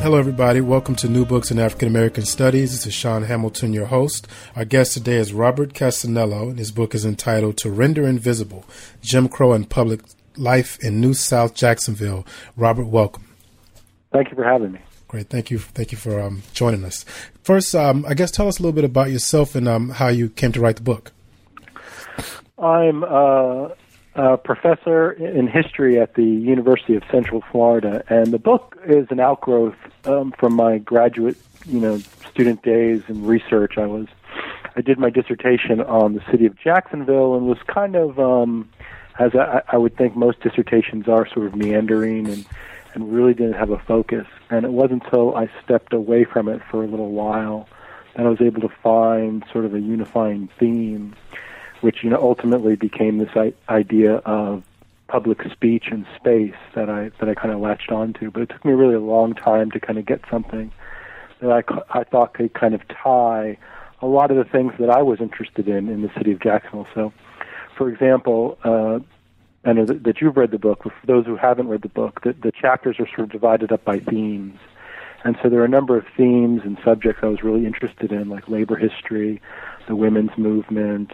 Hello, everybody. Welcome to New Books in African American Studies. This is Sean Hamilton, your host. Our guest today is Robert Cassanello, and his book is entitled To Render Invisible Jim Crow and Public Life in New South Jacksonville. Robert, welcome. Thank you for having me. Great. Thank you. Thank you for um, joining us. First, um, I guess tell us a little bit about yourself and um, how you came to write the book. I'm uh, a professor in history at the University of Central Florida, and the book is an outgrowth um, from my graduate, you know, student days and research. I was, I did my dissertation on the city of Jacksonville, and was kind of, um, as I, I would think most dissertations are, sort of meandering and and really didn't have a focus. And it wasn't until I stepped away from it for a little while that I was able to find sort of a unifying theme which you know ultimately became this idea of public speech and space that I that I kind of latched onto. But it took me really a long time to kind of get something that I I thought could kind of tie a lot of the things that I was interested in in the city of Jacksonville. So, for example. Uh, I know that, that you've read the book, but for those who haven't read the book, the, the chapters are sort of divided up by themes. And so there are a number of themes and subjects I was really interested in, like labor history, the women's movement,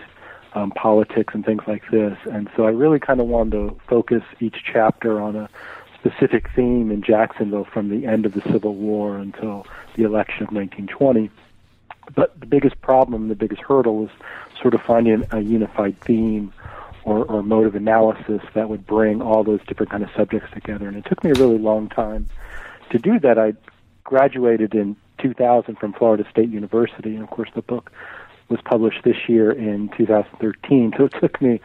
um, politics and things like this. And so I really kind of wanted to focus each chapter on a specific theme in Jacksonville from the end of the Civil War until the election of 1920. But the biggest problem, the biggest hurdle was sort of finding a unified theme or, or mode of analysis that would bring all those different kind of subjects together. And it took me a really long time to do that. I graduated in 2000 from Florida State University, and of course the book was published this year in 2013. So it took me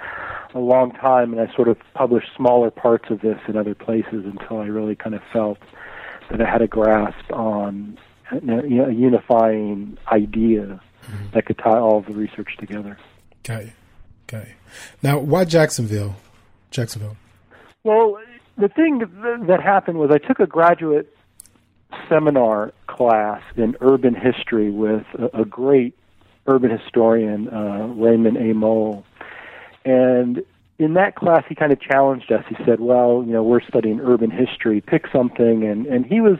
a long time, and I sort of published smaller parts of this in other places until I really kind of felt that I had a grasp on you know, a unifying idea mm-hmm. that could tie all of the research together. Okay, okay. Now, why Jacksonville? Jacksonville. Well, the thing that happened was I took a graduate seminar class in urban history with a, a great urban historian uh, Raymond A. Mohl. And in that class, he kind of challenged us. He said, "Well, you know, we're studying urban history. Pick something." And and he was,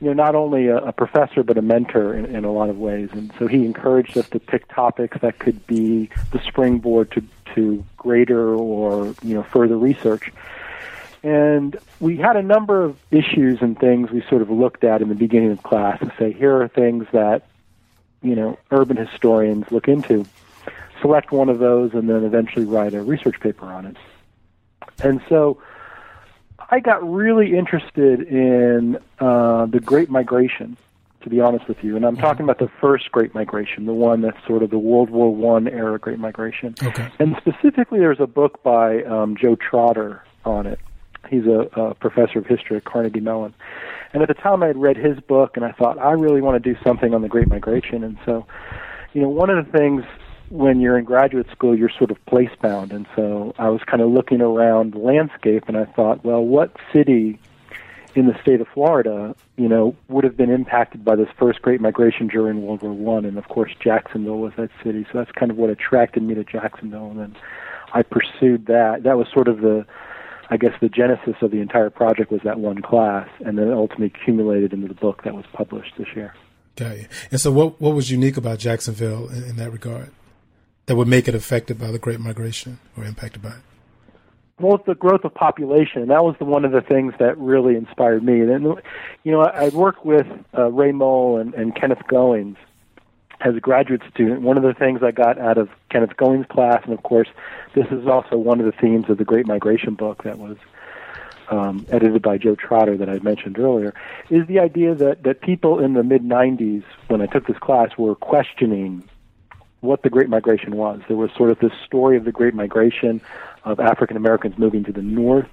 you know, not only a, a professor but a mentor in, in a lot of ways. And so he encouraged us to pick topics that could be the springboard to to greater or you know further research. And we had a number of issues and things we sort of looked at in the beginning of class to say, here are things that you know urban historians look into. Select one of those and then eventually write a research paper on it. And so I got really interested in uh, the Great Migration, to be honest with you. And I'm mm-hmm. talking about the first Great Migration, the one that's sort of the World War One era Great Migration. Okay. And specifically, there's a book by um, Joe Trotter on it. He's a, a professor of history at Carnegie Mellon. And at the time, I had read his book, and I thought I really want to do something on the Great Migration. And so, you know, one of the things when you're in graduate school, you're sort of place bound. And so I was kind of looking around the landscape, and I thought, well, what city in the state of Florida, you know, would have been impacted by this first Great Migration during World War One? And of course, Jacksonville was that city. So that's kind of what attracted me to Jacksonville, and then I pursued that. That was sort of the I guess the genesis of the entire project was that one class, and then ultimately accumulated into the book that was published this year. Got you. And so, what what was unique about Jacksonville in, in that regard that would make it affected by the Great Migration or impacted by it? Well, the growth of population. That was the, one of the things that really inspired me. And you know, I, I worked with uh, Ray Mohl and, and Kenneth Goings, as a graduate student, one of the things I got out of Kenneth Goings' class, and of course, this is also one of the themes of the Great Migration book that was um, edited by Joe Trotter that I mentioned earlier, is the idea that, that people in the mid 90s, when I took this class, were questioning what the Great Migration was. There was sort of this story of the Great Migration of African Americans moving to the north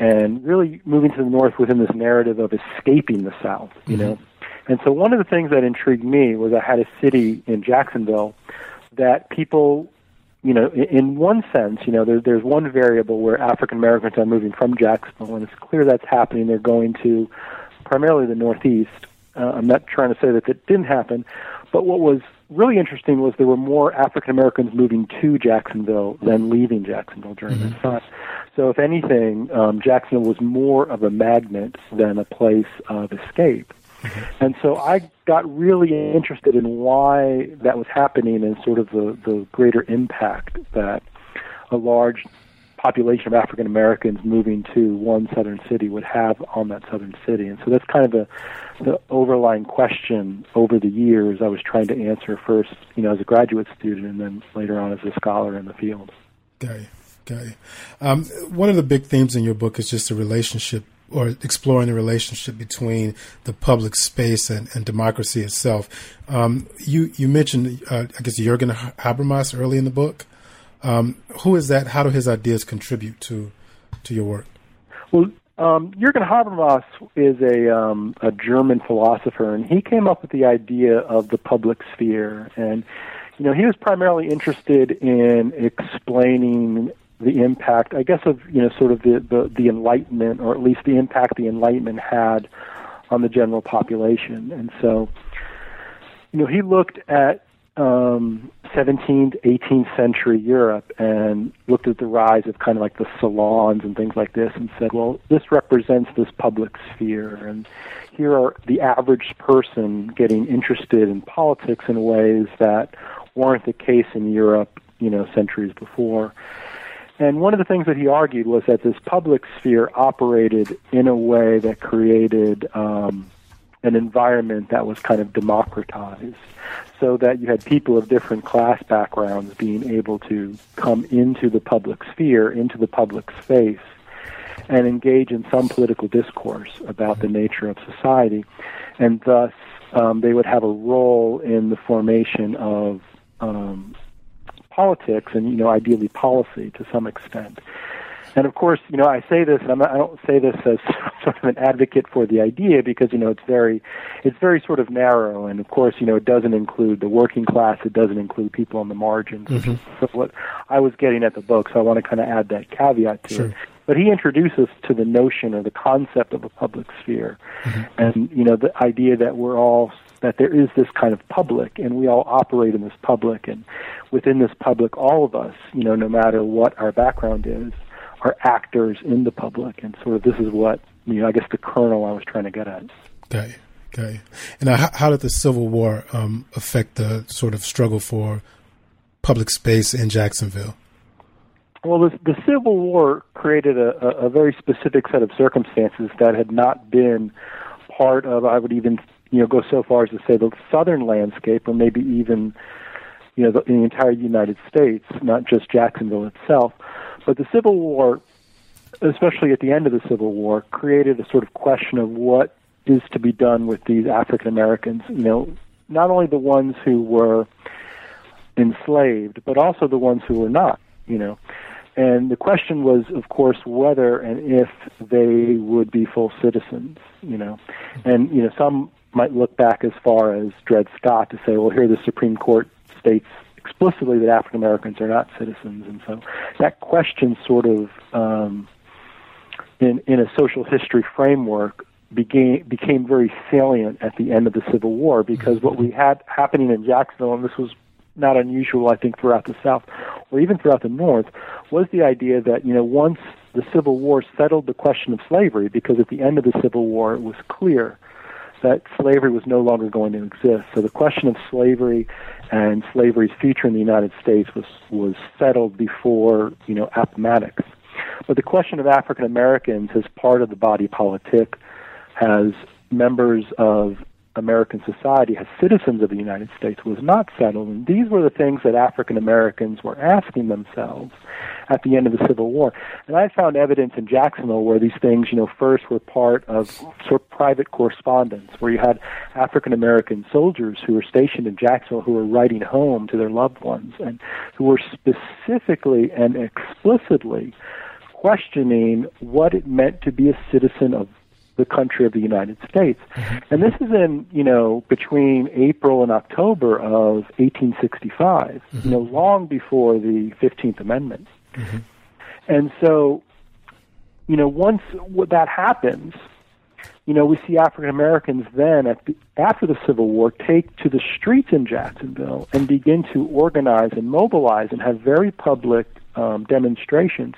and really moving to the north within this narrative of escaping the South, you mm-hmm. know and so one of the things that intrigued me was I had a city in Jacksonville that people, you know, in, one sense, you know, there, there's one variable where African Americans are moving from Jacksonville, and it's clear that's happening. They're going to primarily the Northeast. Uh, I'm not trying to say that that didn't happen, but what was really interesting was there were more African Americans moving to Jacksonville than leaving Jacksonville during mm-hmm. this time. So, if anything, um, Jacksonville was more of a magnet than a place of escape. Mm-hmm. And so I got really interested in why that was happening and sort of the, the greater impact that a large population of African Americans moving to one southern city would have on that southern city. And so that's kind of the, the overlying question over the years I was trying to answer first, you know, as a graduate student and then later on as a scholar in the field. Got you. Got you. Um, one of the big themes in your book is just the relationship or exploring the relationship between the public space and, and democracy itself. Um, you you mentioned, uh, I guess, Jürgen Habermas early in the book. Um, who is that? How do his ideas contribute to to your work? Well, um, Jürgen Habermas is a um, a German philosopher, and he came up with the idea of the public sphere. And you know, he was primarily interested in explaining the impact, I guess, of you know, sort of the, the the Enlightenment, or at least the impact the Enlightenment had on the general population. And so, you know, he looked at um, 17th, 18th century Europe and looked at the rise of kind of like the salons and things like this and said, well, this represents this public sphere. And here are the average person getting interested in politics in ways that weren't the case in Europe, you know, centuries before. And one of the things that he argued was that this public sphere operated in a way that created um, an environment that was kind of democratized so that you had people of different class backgrounds being able to come into the public sphere, into the public space, and engage in some political discourse about the nature of society. And thus, um, they would have a role in the formation of um, politics and, you know, ideally policy to some extent. And of course, you know, I say this, and I'm not, I don't say this as sort of an advocate for the idea because you know it's very, it's very sort of narrow, and of course, you know, it doesn't include the working class, it doesn't include people on the margins. Mm-hmm. Which what I was getting at the book, so I want to kind of add that caveat to sure. it. But he introduces to the notion or the concept of a public sphere, mm-hmm. and you know, the idea that we're all that there is this kind of public and we all operate in this public and within this public all of us you know no matter what our background is are actors in the public, and sort of this is what you know. I guess the kernel I was trying to get at. Okay, okay. And how, how did the Civil War um, affect the sort of struggle for public space in Jacksonville? Well, the, the Civil War created a, a very specific set of circumstances that had not been part of. I would even you know go so far as to say the southern landscape, or maybe even you know the, the entire United States, not just Jacksonville itself. But the Civil War, especially at the end of the Civil War, created a sort of question of what is to be done with these African Americans. You know, not only the ones who were enslaved, but also the ones who were not. You know, and the question was, of course, whether and if they would be full citizens. You know, and you know some might look back as far as Dred Scott to say, well, here the Supreme Court states explicitly that African Americans are not citizens, and so that question sort of um, in in a social history framework became became very salient at the end of the Civil War because what we had happening in Jacksonville, and this was not unusual, I think, throughout the South or even throughout the North, was the idea that you know once the Civil War settled the question of slavery, because at the end of the Civil War it was clear that slavery was no longer going to exist. So the question of slavery and slavery's future in the United States was was settled before you know Appomattox. But the question of African Americans as part of the body politic, as members of American society, as citizens of the United States, was not settled. And these were the things that African Americans were asking themselves at the end of the Civil War. And I found evidence in Jacksonville where these things, you know, first were part of sort of private correspondence, where you had African American soldiers who were stationed in Jacksonville who were writing home to their loved ones and who were specifically and explicitly questioning what it meant to be a citizen of the country of the United States. Mm-hmm. And this is in, you know, between April and October of 1865, mm-hmm. you know, long before the 15th Amendment. Mm-hmm. And so, you know, once that happens, you know, we see African Americans then, at the, after the Civil War, take to the streets in Jacksonville and begin to organize and mobilize and have very public um, demonstrations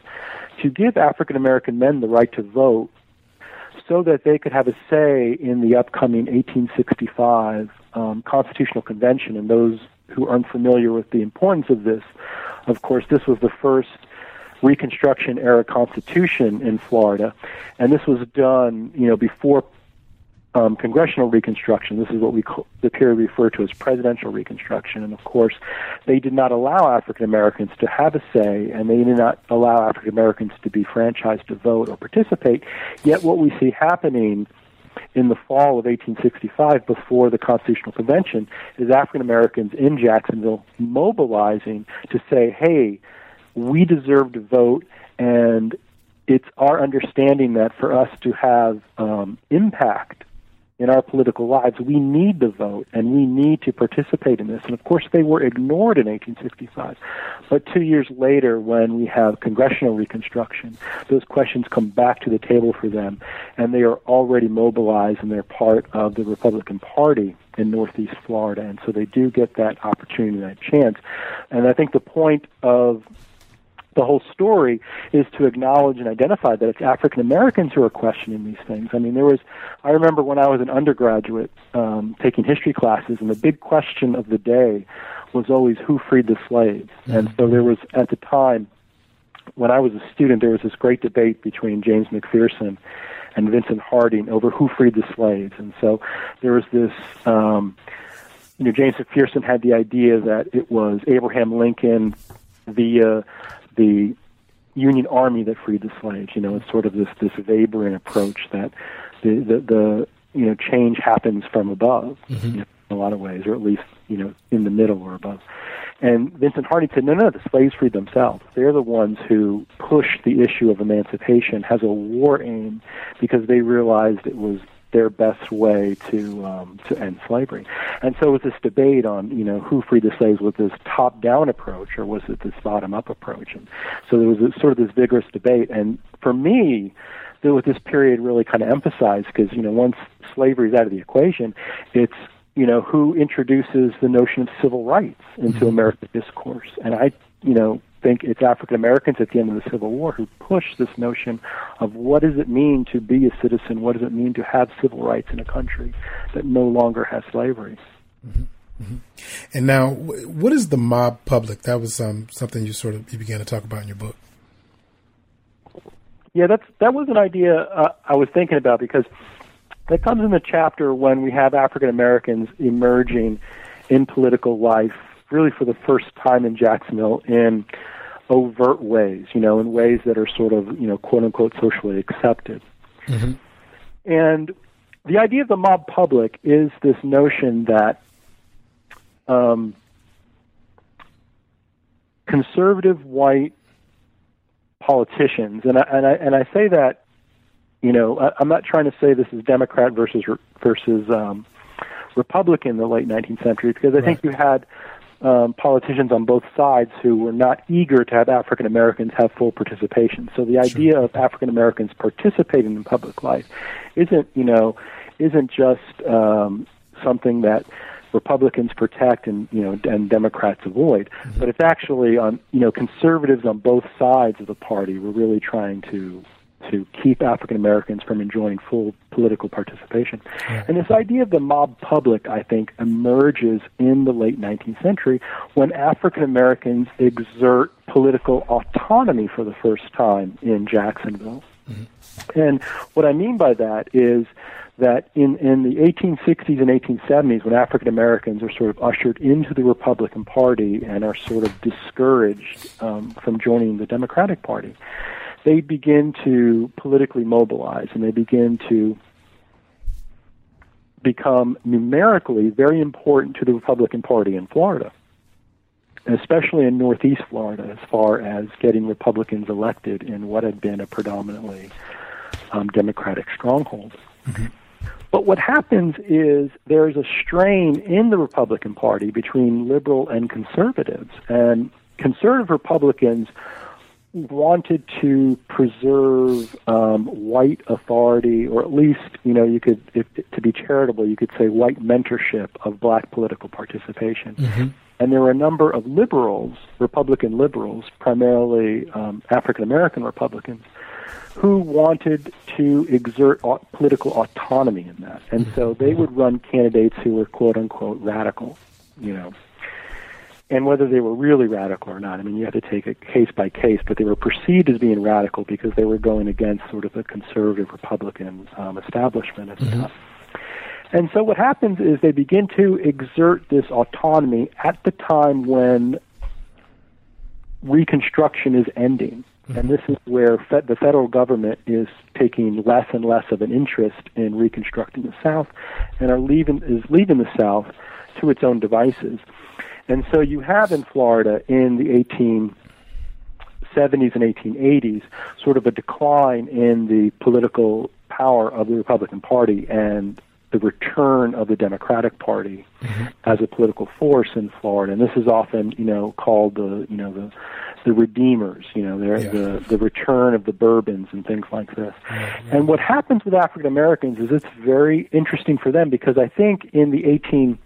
to give African American men the right to vote so that they could have a say in the upcoming 1865 um, Constitutional Convention. And those who are unfamiliar with the importance of this, of course, this was the first Reconstruction era Constitution in Florida, and this was done, you know, before um, congressional reconstruction. This is what we the period referred to as presidential reconstruction. And of course, they did not allow African Americans to have a say, and they did not allow African Americans to be franchised to vote or participate. Yet, what we see happening in the fall of 1865, before the Constitutional Convention, is African Americans in Jacksonville mobilizing to say, "Hey, we deserve to vote, and it's our understanding that for us to have um, impact in our political lives, we need the vote and we need to participate in this. And of course, they were ignored in 1865. But two years later, when we have congressional reconstruction, those questions come back to the table for them, and they are already mobilized and they're part of the Republican Party in Northeast Florida. And so they do get that opportunity, that chance. And I think the point of the whole story is to acknowledge and identify that it's African Americans who are questioning these things. I mean, there was, I remember when I was an undergraduate um, taking history classes, and the big question of the day was always who freed the slaves. Mm-hmm. And so there was, at the time, when I was a student, there was this great debate between James McPherson and Vincent Harding over who freed the slaves. And so there was this, um, you know, James McPherson had the idea that it was Abraham Lincoln via the Union Army that freed the slaves. You know, it's sort of this this Weberian approach that the the, the you know change happens from above mm-hmm. you know, in a lot of ways, or at least you know in the middle or above. And Vincent Harding said, no, no, the slaves freed themselves. They're the ones who pushed the issue of emancipation as a war aim because they realized it was their best way to um, to end slavery. And so it was this debate on you know who freed the slaves was this top down approach or was it this bottom up approach? And so there was a, sort of this vigorous debate. And for me, there was this period really kind of emphasized because you know once slavery is out of the equation, it's you know who introduces the notion of civil rights into mm-hmm. American discourse. And I you know think it's African Americans at the end of the Civil War who pushed this notion of what does it mean to be a citizen? What does it mean to have civil rights in a country that no longer has slavery? Mm-hmm. Mm-hmm. And now, what is the mob public? That was um, something you sort of you began to talk about in your book. Yeah, that's that was an idea uh, I was thinking about because that comes in the chapter when we have African Americans emerging in political life really for the first time in Jacksonville in overt ways, you know, in ways that are sort of, you know, quote unquote socially accepted. Mm-hmm. And the idea of the mob public is this notion that um, conservative white politicians, and I, and I and I say that, you know, I, I'm not trying to say this is Democrat versus versus um, Republican in the late 19th century because I right. think you had um, politicians on both sides who were not eager to have African Americans have full participation. So the idea sure. of African Americans participating in public life isn't, you know, isn't just um, something that Republicans protect and you know and Democrats avoid, mm-hmm. but it's actually on you know conservatives on both sides of the party were really trying to to keep African Americans from enjoying full political participation. And this idea of the mob public, I think, emerges in the late 19th century when African Americans exert political autonomy for the first time in Jacksonville. Mm-hmm. And what I mean by that is that in, in the 1860s and 1870s, when African Americans are sort of ushered into the Republican Party and are sort of discouraged um, from joining the Democratic Party, they begin to politically mobilize and they begin to become numerically very important to the Republican Party in Florida, especially in Northeast Florida, as far as getting Republicans elected in what had been a predominantly um, Democratic stronghold. Mm-hmm. But what happens is there's a strain in the Republican Party between liberal and conservatives, and conservative Republicans wanted to preserve um, white authority, or at least, you know, you could, if, to be charitable, you could say white mentorship of black political participation. Mm-hmm. And there were a number of liberals, Republican liberals, primarily um, African American Republicans, who wanted to exert political autonomy in that. And so they would run candidates who were quote unquote radical, you know. And whether they were really radical or not, I mean, you have to take it case by case, but they were perceived as being radical because they were going against sort of the conservative Republican um, establishment and mm-hmm. stuff. And so what happens is they begin to exert this autonomy at the time when Reconstruction is ending. Mm-hmm. And this is where the federal government is taking less and less of an interest in reconstructing the South and are leaving, is leaving the South to its own devices. And so you have in Florida in the 1870s and 1880s sort of a decline in the political power of the Republican Party and the return of the Democratic Party mm-hmm. as a political force in Florida. And this is often, you know, called the, you know, the the redeemers, you know, yeah. the the return of the Bourbons and things like this. And what happens with African Americans is it's very interesting for them because I think in the 18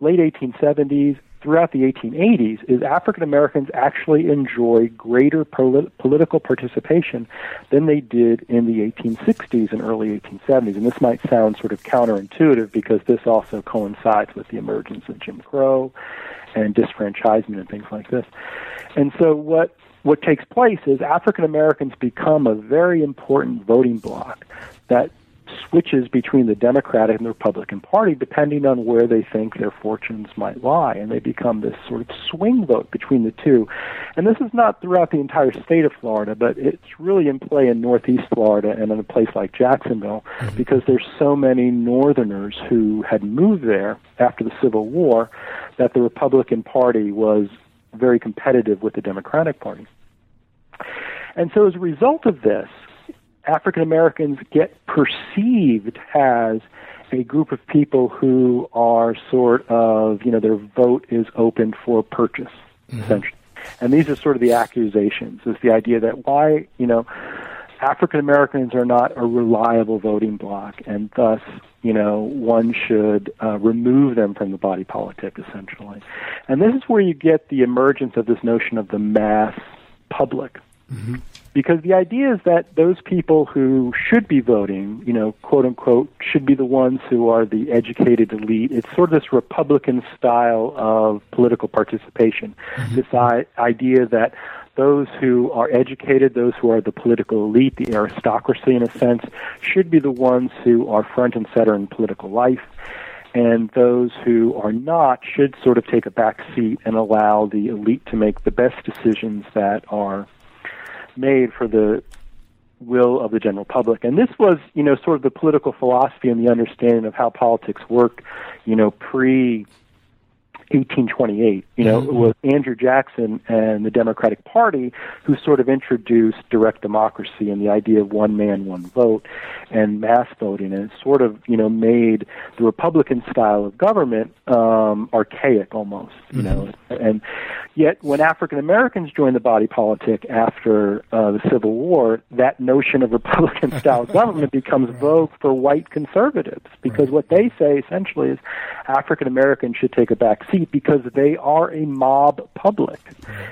late 1870s throughout the 1880s is African Americans actually enjoy greater polit- political participation than they did in the 1860s and early 1870s. And this might sound sort of counterintuitive because this also coincides with the emergence of Jim Crow and disfranchisement and things like this. And so what what takes place is African Americans become a very important voting bloc that switches between the Democratic and the Republican Party depending on where they think their fortunes might lie. And they become this sort of swing vote between the two. And this is not throughout the entire state of Florida, but it's really in play in Northeast Florida and in a place like Jacksonville mm-hmm. because there's so many Northerners who had moved there after the Civil War that the Republican Party was very competitive with the Democratic Party. And so as a result of this, African Americans get perceived as a group of people who are sort of, you know, their vote is open for purchase, mm-hmm. essentially. And these are sort of the accusations, is the idea that why, you know, African Americans are not a reliable voting bloc, and thus, you know, one should uh, remove them from the body politic, essentially. And this is where you get the emergence of this notion of the mass public. Mm-hmm because the idea is that those people who should be voting, you know, quote unquote, should be the ones who are the educated elite. It's sort of this Republican style of political participation. Mm-hmm. This I- idea that those who are educated, those who are the political elite, the aristocracy in a sense, should be the ones who are front and center in political life. And those who are not should sort of take a back seat and allow the elite to make the best decisions that are made for the will of the general public. And this was, you know, sort of the political philosophy and the understanding of how politics work, you know, pre 1828. You know, mm-hmm. it was Andrew Jackson and the Democratic Party who sort of introduced direct democracy and the idea of one man, one vote and mass voting. And it sort of, you know, made the Republican style of government um, archaic almost, you mm-hmm. know. And yet, when African Americans joined the body politic after uh, the Civil War, that notion of Republican style government becomes vogue for white conservatives because right. what they say essentially is African Americans should take a back seat because they are a mob public.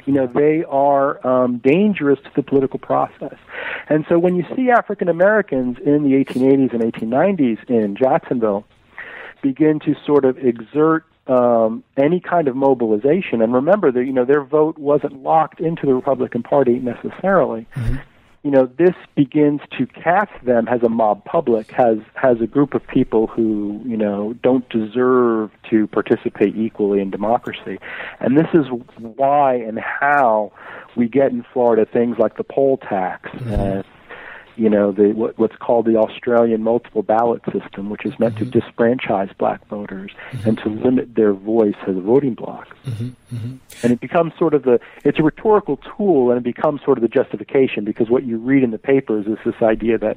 You know, they are um, dangerous to the political process. And so when you see African Americans in the 1880s and 1890s in Jacksonville begin to sort of exert um, any kind of mobilization, and remember that you know their vote wasn't locked into the Republican Party necessarily. Mm-hmm you know, this begins to cast them as a mob public, has has a group of people who, you know, don't deserve to participate equally in democracy. And this is why and how we get in Florida things like the poll tax mm-hmm. and you know, the what, what's called the Australian multiple ballot system, which is meant mm-hmm. to disfranchise black voters mm-hmm. and to limit their voice as a voting bloc. Mm-hmm. mm-hmm. And it becomes sort of the it's a rhetorical tool, and it becomes sort of the justification because what you read in the papers is this idea that,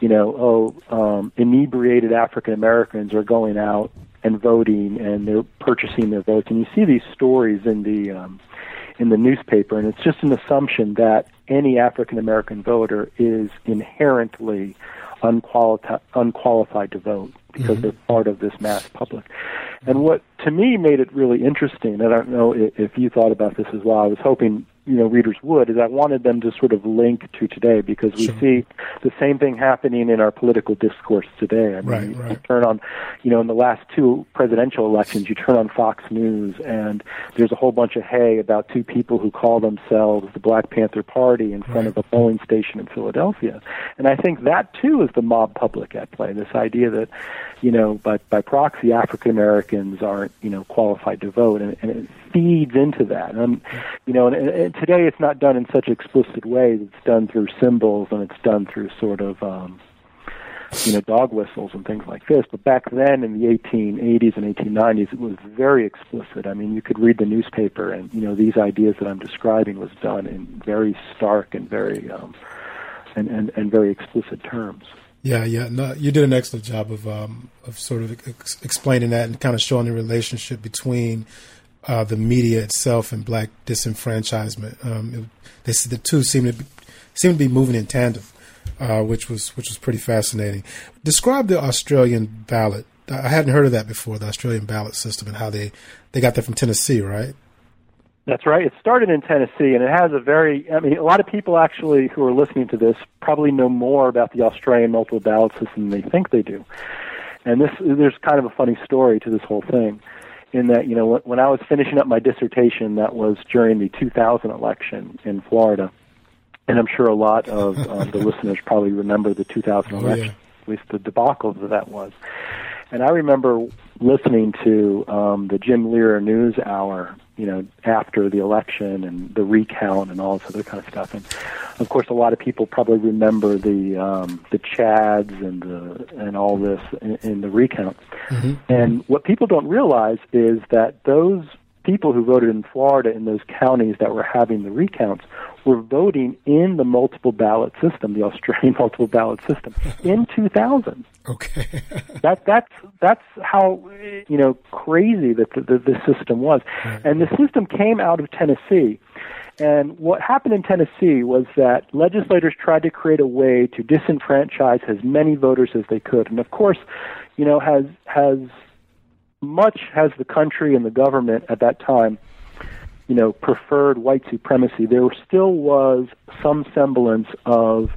you know, oh, um, inebriated African Americans are going out and voting and they're purchasing their votes, and you see these stories in the um, in the newspaper, and it's just an assumption that any African American voter is inherently unqualified, unqualified to vote because mm-hmm. they're part of this mass public. And what to me made it really interesting, and I don't know if you thought about this as well. I was hoping you know readers would is I wanted them to sort of link to today because we sure. see the same thing happening in our political discourse today. I mean, right, you, right. you turn on, you know, in the last two presidential elections, you turn on Fox News and there's a whole bunch of hay about two people who call themselves the Black Panther Party in front right. of a polling station in Philadelphia. And I think that too is the mob public at play. This idea that, you know, by by proxy, African Americans aren't, you know, qualified to vote, and, and it feeds into that. And you know, and, and today it's not done in such explicit ways. It's done through symbols and it's done through sort of um, you know dog whistles and things like this. But back then in the 1880s and 1890s, it was very explicit. I mean, you could read the newspaper, and you know these ideas that I'm describing was done in very stark and very um, and, and and very explicit terms. Yeah, yeah. No, you did an excellent job of um, of sort of ex- explaining that and kind of showing the relationship between uh, the media itself and black disenfranchisement. Um, it, they, the two seem to be, seem to be moving in tandem, uh, which was which was pretty fascinating. Describe the Australian ballot. I hadn't heard of that before. The Australian ballot system and how they they got that from Tennessee, right? That's right. It started in Tennessee, and it has a very. I mean, a lot of people actually who are listening to this probably know more about the Australian multiple ballot system than they think they do. And this, there's kind of a funny story to this whole thing in that you know when I was finishing up my dissertation, that was during the 2000 election in Florida, and I'm sure a lot of um, the listeners probably remember the 2000 oh, election, yeah. at least the debacle that that was. And I remember listening to um, the Jim Lehrer News Hour you know, after the election and the recount and all this other kind of stuff. And of course, a lot of people probably remember the um, the Chads and the and all this in, in the recount. Mm-hmm. And what people don't realize is that those people who voted in Florida in those counties that were having the recounts were voting in the multiple ballot system, the Australian multiple ballot system, in 2000. Okay. that that's that's how you know crazy that the, the, the system was, right. and the system came out of Tennessee. And what happened in Tennessee was that legislators tried to create a way to disenfranchise as many voters as they could. And of course, you know, has has much has the country and the government at that time, you know, preferred white supremacy, there still was some semblance of,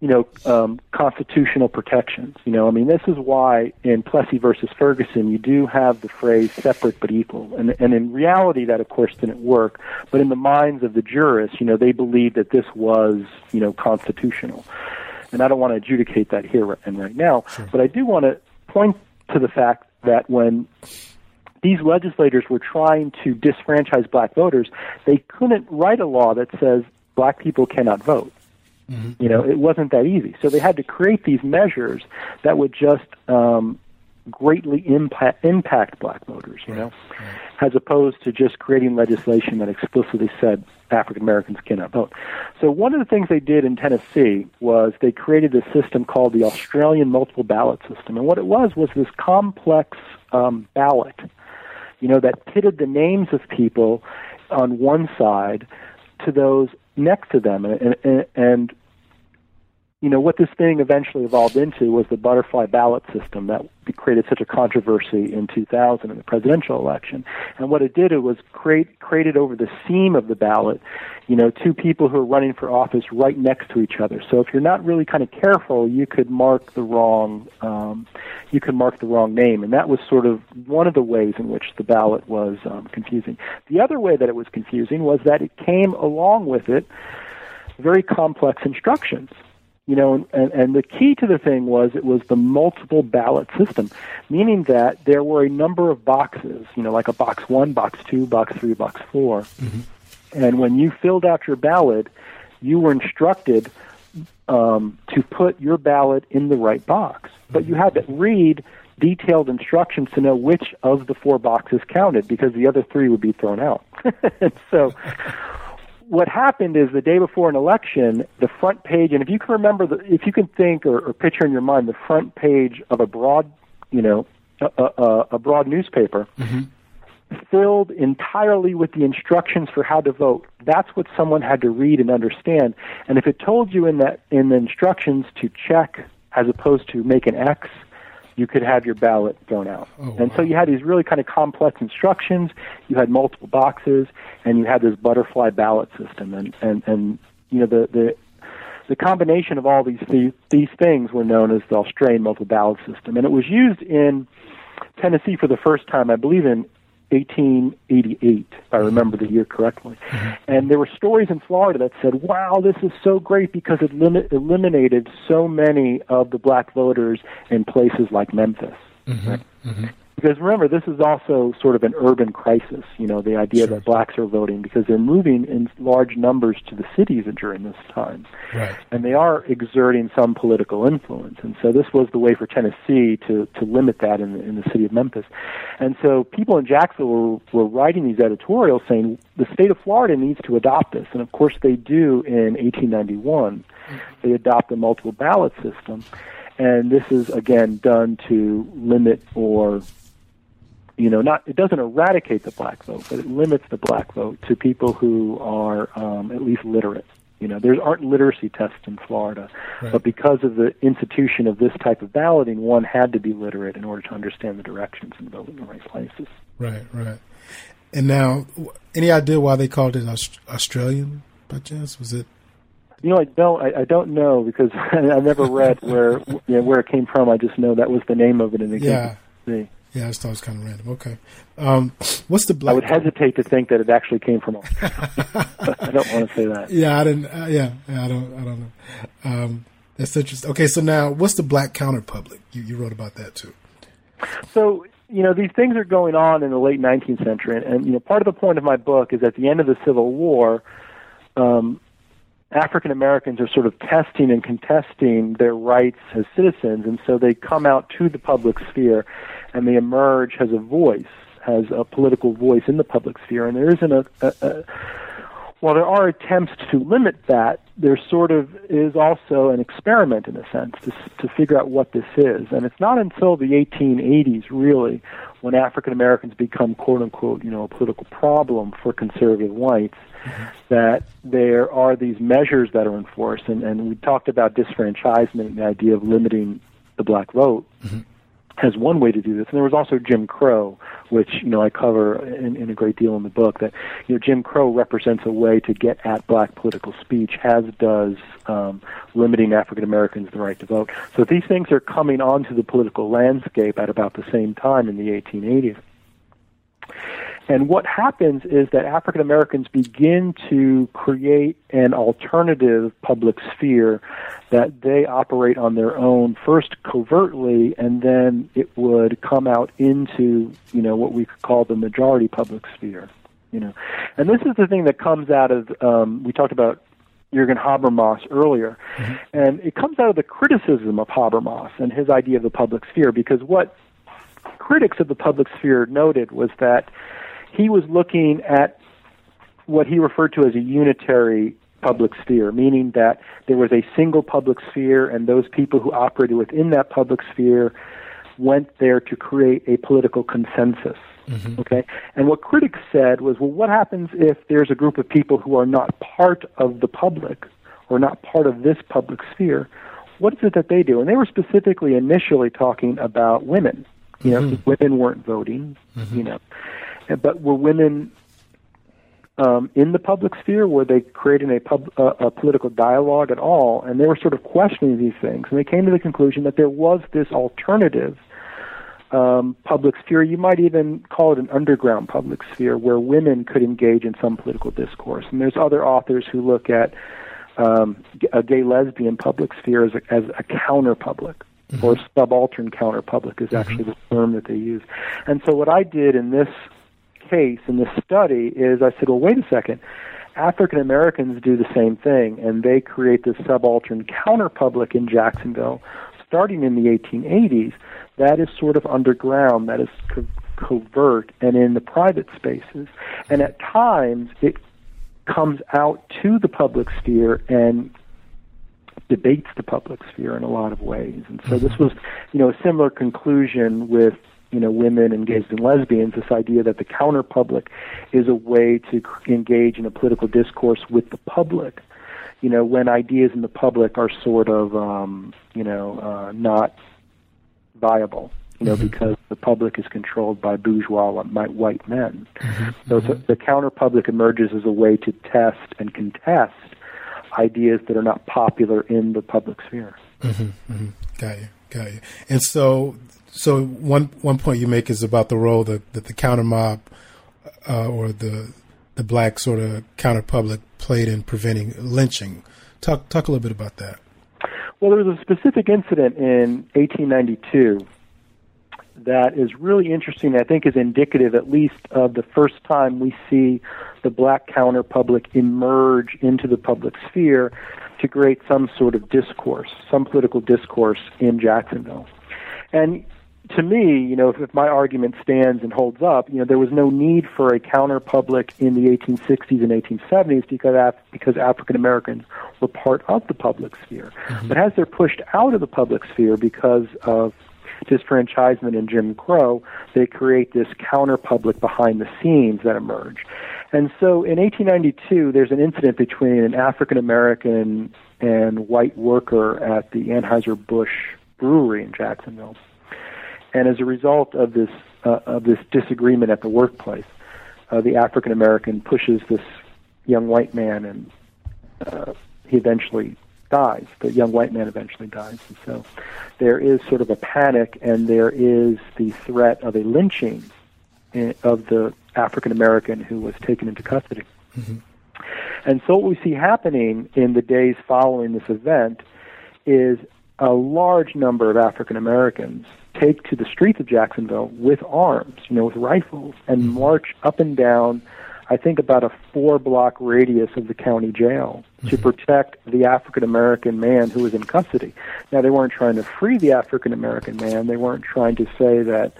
you know, um, constitutional protections. You know, I mean, this is why in Plessy versus Ferguson, you do have the phrase "separate but equal," and and in reality, that of course didn't work. But in the minds of the jurists, you know, they believed that this was, you know, constitutional. And I don't want to adjudicate that here and right now, sure. but I do want to point to the fact that when these legislators were trying to disfranchise black voters, they couldn't write a law that says black people cannot vote. Mm-hmm. You know, it wasn't that easy. So they had to create these measures that would just um, greatly impact impact black voters. You know, right. as opposed to just creating legislation that explicitly said African Americans cannot vote. So one of the things they did in Tennessee was they created this system called the Australian multiple ballot system, and what it was was this complex um, ballot, you know, that pitted the names of people on one side to those next to them, and, and, and you know, what this thing eventually evolved into was the butterfly ballot system that created such a controversy in 2000 in the presidential election. And what it did, it was create, created over the seam of the ballot, you know, two people who are running for office right next to each other. So if you're not really kind of careful, you could mark the wrong, um, you could mark the wrong name. And that was sort of one of the ways in which the ballot was um, confusing. The other way that it was confusing was that it came along with it very complex instructions you know, and, and the key to the thing was it was the multiple ballot system, meaning that there were a number of boxes, you know, like a box one, box two, box three, box 4 mm-hmm. And when you filled out your ballot, you were instructed um, to put your ballot in the right box. But you had to read detailed instructions to know which of the four boxes counted because the other three would be thrown out. and so what happened is the day before an election, the front page, and if you can remember, the, if you can think or, or picture in your mind the front page of a broad, you know, a, a, a broad newspaper, mm-hmm. filled entirely with the instructions for how to vote. That's what someone had to read and understand. And if it told you in that in the instructions to check as opposed to make an X, you could have your ballot thrown out. Oh, and so you had these really kind of complex instructions. You had multiple boxes, and you had this butterfly ballot system. And and and you know the the the combination of all these these, these things were known as the Australian multiple ballot system, and it was used in Tennessee for the first time, I believe, in 1888, if I remember the year correctly. Mm-hmm. And there were stories in Florida that said, "Wow, this is so great because it lim- eliminated so many of the black voters in places like Memphis." Mm-hmm. Right? Mm-hmm. Because remember, this is also sort of an urban crisis. You know, the idea Sure. that blacks are voting because they're moving in large numbers to the cities during this time Right. and they are exerting some political influence. And so this was the way for Tennessee to, to limit that in the, in the city of Memphis. And so people in Jacksonville were, were writing these editorials saying the state of Florida needs to adopt this. And of course they do in 1891. They adopt the multiple ballot system. And this is again done to limit or you know, not it doesn't eradicate the black vote, but it limits the black vote to people who are um, at least literate. You know, there aren't literacy tests in Florida, Right. but because of the institution of this type of balloting, one had to be literate in order to understand the directions and vote in the right places. Right. Right. And now, any idea why they called it Australian? By chance, was it? You know, I don't, I, I don't know because I never read where you know, where it came from. I just know that was the name of it, and it Yeah. Yeah, I just thought it was kind of random. Okay. Um, what's the I would hesitate to think that it actually came from Australia. I don't want to say that. Yeah, I didn't. Uh, yeah, yeah, I don't. I don't know. Um, that's interesting. Okay, so now, what's the black counterpublic? You you wrote about that too. So, you know, these things are going on in the late 19th century, and, and you know, part of the point of my book is at the end of the Civil War, um, African Americans are sort of testing and contesting their rights as citizens, and so they come out to the public sphere, and they emerge has a voice, has a political voice in the public sphere, and there isn't a, a, a while there are attempts to limit that, there sort of is also an experiment in a sense to, to figure out what this is. And it's not until the 1880s, really, when African Americans become quote unquote, you know, a political problem for conservative whites, mm-hmm. that there are these measures that are enforced. And, and we talked about disfranchisement and the idea of limiting the black vote mm-hmm. As one way to do this. And there was also Jim Crow, which you know I cover in, in a great deal in the book. That you know Jim Crow represents a way to get at black political speech, as does um, limiting African Americans the right to vote. So these things are coming onto the political landscape at about the same time in the 1880s. And what happens is that African Americans begin to create an alternative public sphere that they operate on their own, first covertly, and then it would come out into, you know, what we could call the majority public sphere. You know, and this is the thing that comes out of. Um, we talked about Jürgen Habermas earlier, and it comes out of the criticism of Habermas and his idea of the public sphere, because what critics of the public sphere noted was that he was looking at what he referred to as a unitary public sphere, meaning that there was a single public sphere, and those people who operated within that public sphere went there to create a political consensus. Mm-hmm. Okay? And what critics said was, well, what happens if there's a group of people who are not part of the public or not part of this public sphere? What is it that they do? And they were specifically initially talking about women. You know, 'cause women weren't voting, mm-hmm. you know. But were women um, in the public sphere? Were they creating a, pub, uh, a political dialogue at all? And they were sort of questioning these things. And they came to the conclusion that there was this alternative um, public sphere. You might even call it an underground public sphere where women could engage in some political discourse. And there's other authors who look at um, a gay lesbian public sphere as a, as a counter public. Or subaltern counter public is actually the term that they use. And so, what I did in this case, in this study, is I said, well, wait a second. African Americans do the same thing, and they create this subaltern counter public in Jacksonville starting in the 1880s. That is sort of underground, that is co- covert, and in the private spaces. And at times, it comes out to the public sphere and debates the public sphere in a lot of ways. And so this mm-hmm. was, you know, a similar conclusion with you know women and gays and lesbians. This idea that the counter public is a way to engage in a political discourse with the public. You know, when ideas in the public are sort of um, you know uh, not viable you know, mm-hmm. because the public is controlled by bourgeois white men. Mm-hmm. So mm-hmm. the counter public emerges as a way to test and contest ideas that are not popular in the public sphere. Mm-hmm. mm-hmm. Got you, got you. And so, so one one point you make is about the role that, that the counter mob uh, or the the black sort of counter public played in preventing lynching. Talk talk a little bit about that. Well, there was a specific incident in 1892 that is really interesting, I think is indicative at least of the first time we see the black counter public emerge into the public sphere to create some sort of discourse, some political discourse in Jacksonville. And to me, you know, if, if my argument stands and holds up, you know, there was no need for a counter public in the 1860s and 1870s because Af- because African Americans were part of the public sphere. Mm-hmm. But as they're pushed out of the public sphere because of disfranchisement and Jim Crow, they create this counter public behind the scenes that emerge. And so in 1892, there's an incident between an African American and white worker at the Anheuser-Busch brewery in Jacksonville. And as a result of this, uh, of this disagreement at the workplace, uh, the African American pushes this young white man and uh, he eventually dies. The young white man eventually dies. And so there is sort of a panic, and there is the threat of a lynching of the African American who was taken into custody. Mm-hmm. And so what we see happening in the days following this event is a large number of African Americans take to the streets of Jacksonville with arms, you know, with rifles, and mm-hmm. march up and down I think, about a four block radius of the county jail mm-hmm. to protect the African American man who was in custody. Now, they weren't trying to free the African American man, they weren't trying to say that.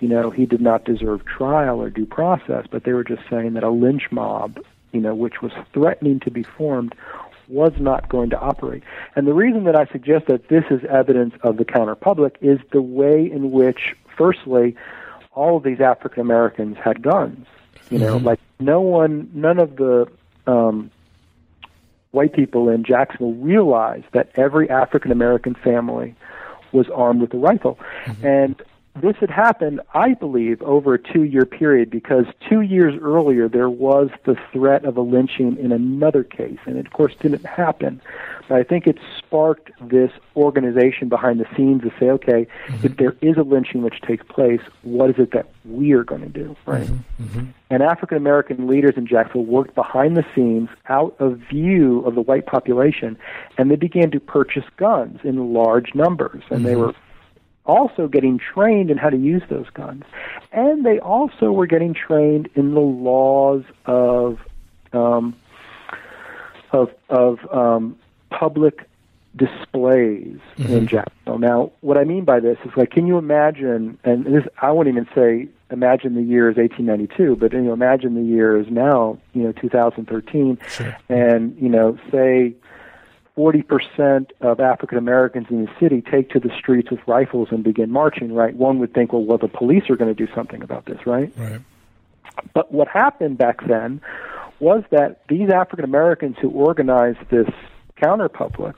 You know, he did not deserve trial or due process, but they were just saying that a lynch mob, you know, which was threatening to be formed, was not going to operate. And the reason that I suggest that this is evidence of the counter public is the way in which, firstly, all of these African Americans had guns. You know, mm-hmm. like no one, none of the um, white people in Jacksonville realized that every African American family was armed with a rifle. Mm-hmm. And this had happened, I believe, over a two year period because two years earlier there was the threat of a lynching in another case, and it, of course, didn't happen. But I think it sparked this organization behind the scenes to say, okay, mm-hmm. if there is a lynching which takes place, what is it that we are going to do, right? Mm-hmm. Mm-hmm. And African American leaders in Jacksonville worked behind the scenes, out of view of the white population, and they began to purchase guns in large numbers, and they mm-hmm. were also getting trained in how to use those guns. And they also were getting trained in the laws of um, of of um, public displays mm-hmm. in Jacksonville. Now, what I mean by this is like, can you imagine? And this, I won't even say imagine the year is 1892, but you know, imagine the year is now, you know, 2013, sure. and you know, say 40% of African Americans in the city take to the streets with rifles and begin marching, right? One would think, well, well, the police are going to do something about this, right? Right. But what happened back then was that these African Americans who organized this counter public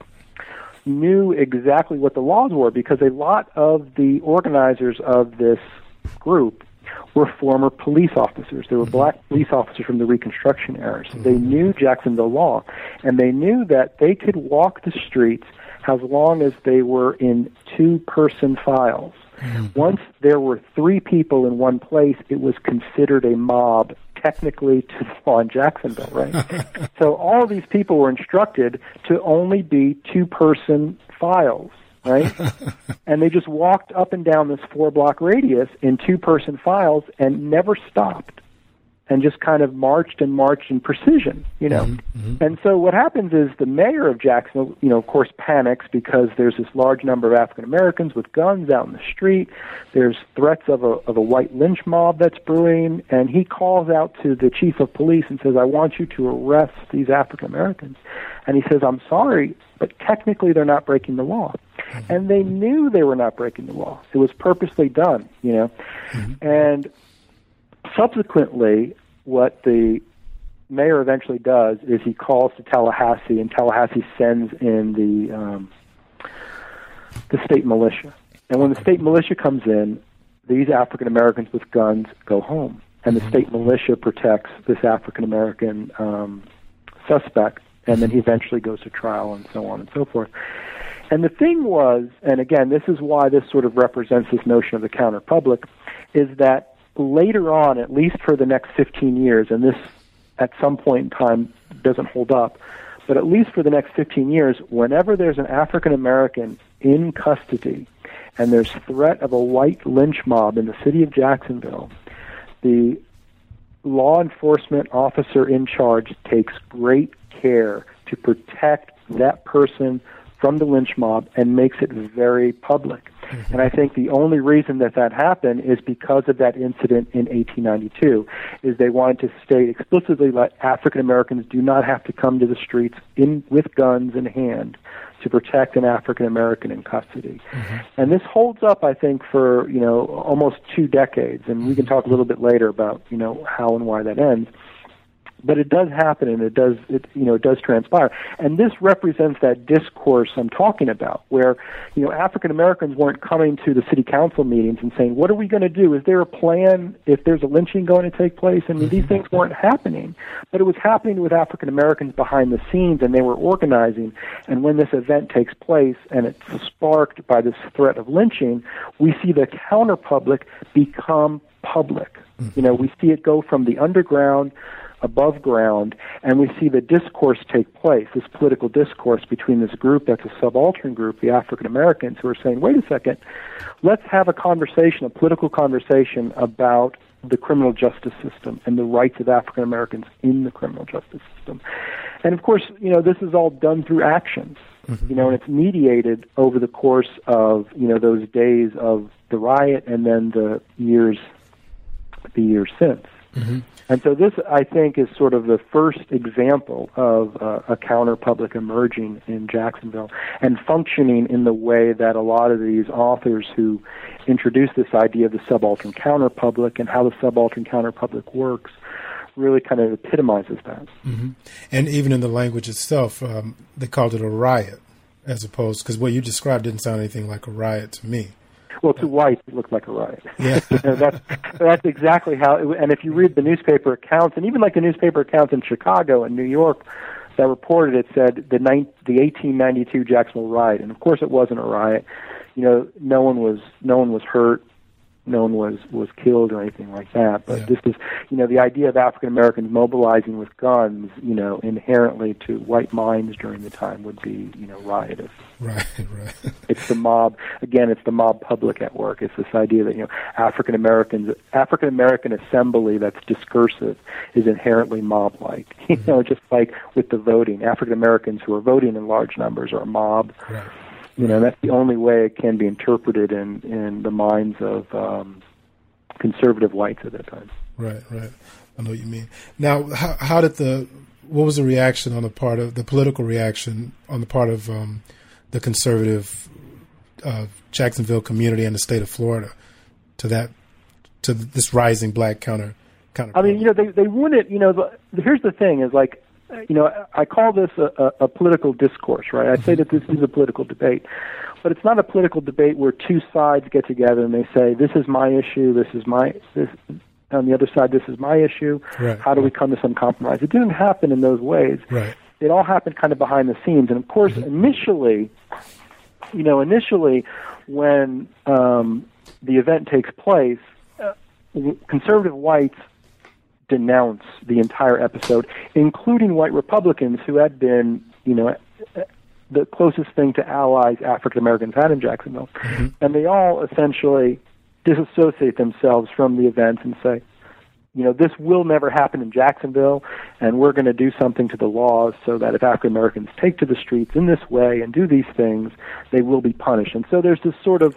knew exactly what the laws were because a lot of the organizers of this group were former police officers. They were mm-hmm. black police officers from the Reconstruction era. So they mm-hmm. knew Jacksonville law, and they knew that they could walk the streets as long as they were in two-person files. Mm-hmm. Once there were three people in one place, it was considered a mob technically to the law in Jacksonville, right? so all these people were instructed to only be two-person files right? and they just walked up and down this four block radius in two person files and never stopped. And just kind of marched and marched in precision, you know. Mm-hmm, mm-hmm. And so what happens is the mayor of Jacksonville, you know, of course, panics because there's this large number of African Americans with guns out in the street. There's threats of a of a white lynch mob that's brewing, and he calls out to the chief of police and says, "I want you to arrest these African Americans." And he says, "I'm sorry, but technically they're not breaking the law." Mm-hmm. And they knew they were not breaking the law. It was purposely done, you know. Mm-hmm. And subsequently, what the mayor eventually does is he calls to Tallahassee, and Tallahassee sends in the um, the state militia. And when the state militia comes in, these African Americans with guns go home, and the state militia protects this African American um, suspect, and then he eventually goes to trial, and so on and so forth. And the thing was, and again, this is why this sort of represents this notion of the counter public, is that later on, at least for the next 15 years, and this at some point in time doesn't hold up, but at least for the next 15 years, whenever there's an African American in custody and there's threat of a white lynch mob in the city of Jacksonville, the law enforcement officer in charge takes great care to protect that person from the lynch mob and makes it very public. Mm-hmm. And I think the only reason that that happened is because of that incident in 1892, is they wanted to state explicitly that African Americans do not have to come to the streets in with guns in hand to protect an African American in custody. Mm-hmm. And this holds up, I think, for you know almost two decades. And we can talk a little bit later about you know how and why that ends but it does happen and it does it you know it does transpire. And this represents that discourse i'm talking about where you know african americans weren't coming to the city council meetings and saying what are we going to do? Is there a plan if there's a lynching going to take place? I mean these mm-hmm. things weren't happening but it was happening with african americans behind the scenes and they were organizing. And when this event takes place and it's sparked by this threat of lynching we see the counter public become public. Mm-hmm. You know we see it go from the underground above ground, and we see the discourse take place, this political discourse between this group that's a subaltern group, the African Americans, who are saying, wait a second, let's have a conversation, a political conversation about the criminal justice system and the rights of African Americans in the criminal justice system. And of course, you know, this is all done through actions. Mm-hmm. You know, and it's mediated over the course of, you know, those days of the riot and then the years the years since. Mm-hmm. And so this, I think, is sort of the first example of uh, a counter public emerging in Jacksonville and functioning in the way that a lot of these authors who introduce this idea of the subaltern counter public and how the subaltern counter public works really kind of epitomizes that. Mm-hmm. And even in the language itself, um, they called it a riot as opposed because what you described didn't sound anything like a riot to me. Well, to whites, it looked like a riot. Yeah, you know, that's that's exactly how. It, and if you read the newspaper accounts, and even like the newspaper accounts in Chicago and New York that reported it, said the nine, the 1892 Jacksonville riot, and of course it wasn't a riot. You know, no one was no one was hurt no one was was killed or anything like that. But yeah. this is, you know, the idea of African Americans mobilizing with guns, you know, inherently to white minds during the time would be, you know, riotous. Right, right. it's the mob again. It's the mob public at work. It's this idea that you know African Americans, African American assembly that's discursive is inherently mob-like. You mm-hmm. know, just like with the voting, African Americans who are voting in large numbers are a mob. Right you know, that's the only way it can be interpreted in in the minds of um, conservative whites at that time. Right, right. I know what you mean. Now, how, how did the what was the reaction on the part of the political reaction on the part of um, the conservative uh, Jacksonville community and the state of Florida to that to this rising black counter counter? I mean, you know, they they wouldn't. You know, the, here's the thing: is like you know, I call this a, a, political discourse, right? I say that this is a political debate, but it's not a political debate where two sides get together and they say, "This is my issue. This is my this." On the other side, this is my issue. Right. How do we come to some compromise? It didn't happen in those ways. Right. It all happened kind of behind the scenes, and of course, mm-hmm. initially, you know, initially, when um, the event takes place, uh, conservative whites denounce the entire episode, including white Republicans who had been, you know, the closest thing to allies African Americans had in Jacksonville. Mm-hmm. And they all essentially disassociate themselves from the event and say, you know, this will never happen in Jacksonville, and we're going to do something to the laws so that if African Americans take to the streets in this way and do these things, they will be punished. And so there's this sort of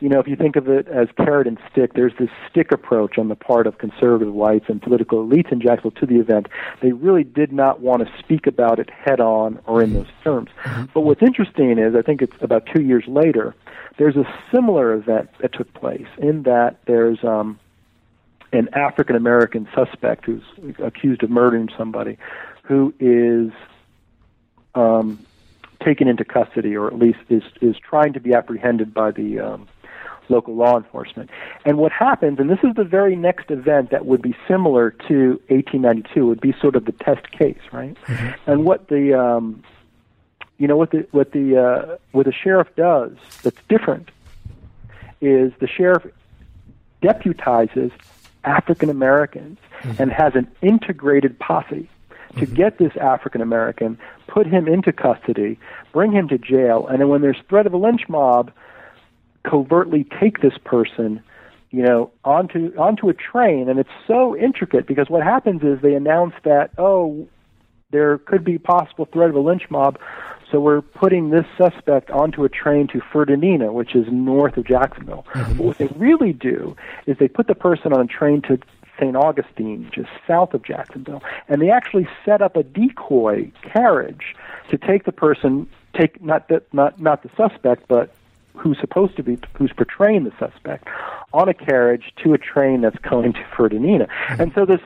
you know, if you think of it as carrot and stick, there's this stick approach on the part of conservative whites and political elites in Jacksonville to the event. They really did not want to speak about it head on or in those terms. Mm-hmm. But what's interesting is, I think it's about two years later, there's a similar event that took place in that there's um, an African American suspect who's accused of murdering somebody who is um, taken into custody, or at least is is trying to be apprehended by the um, local law enforcement. And what happens, and this is the very next event that would be similar to 1892, would be sort of the test case, right? Mm-hmm. And what the um, you know what the what the uh, what the sheriff does that's different is the sheriff deputizes African Americans mm-hmm. and has an integrated posse to mm-hmm. get this African American, put him into custody, bring him to jail, and then when there's threat of a lynch mob, covertly take this person you know onto onto a train and it's so intricate because what happens is they announce that oh there could be possible threat of a lynch mob so we're putting this suspect onto a train to Fernandina, which is north of Jacksonville. Mm-hmm. But what they really do is they put the person on a train to St. Augustine, which is south of Jacksonville, and they actually set up a decoy carriage to take the person, take not the not not the suspect, but who's supposed to be who's portraying the suspect on a carriage to a train that's going to Fernandina. Mm-hmm. And so this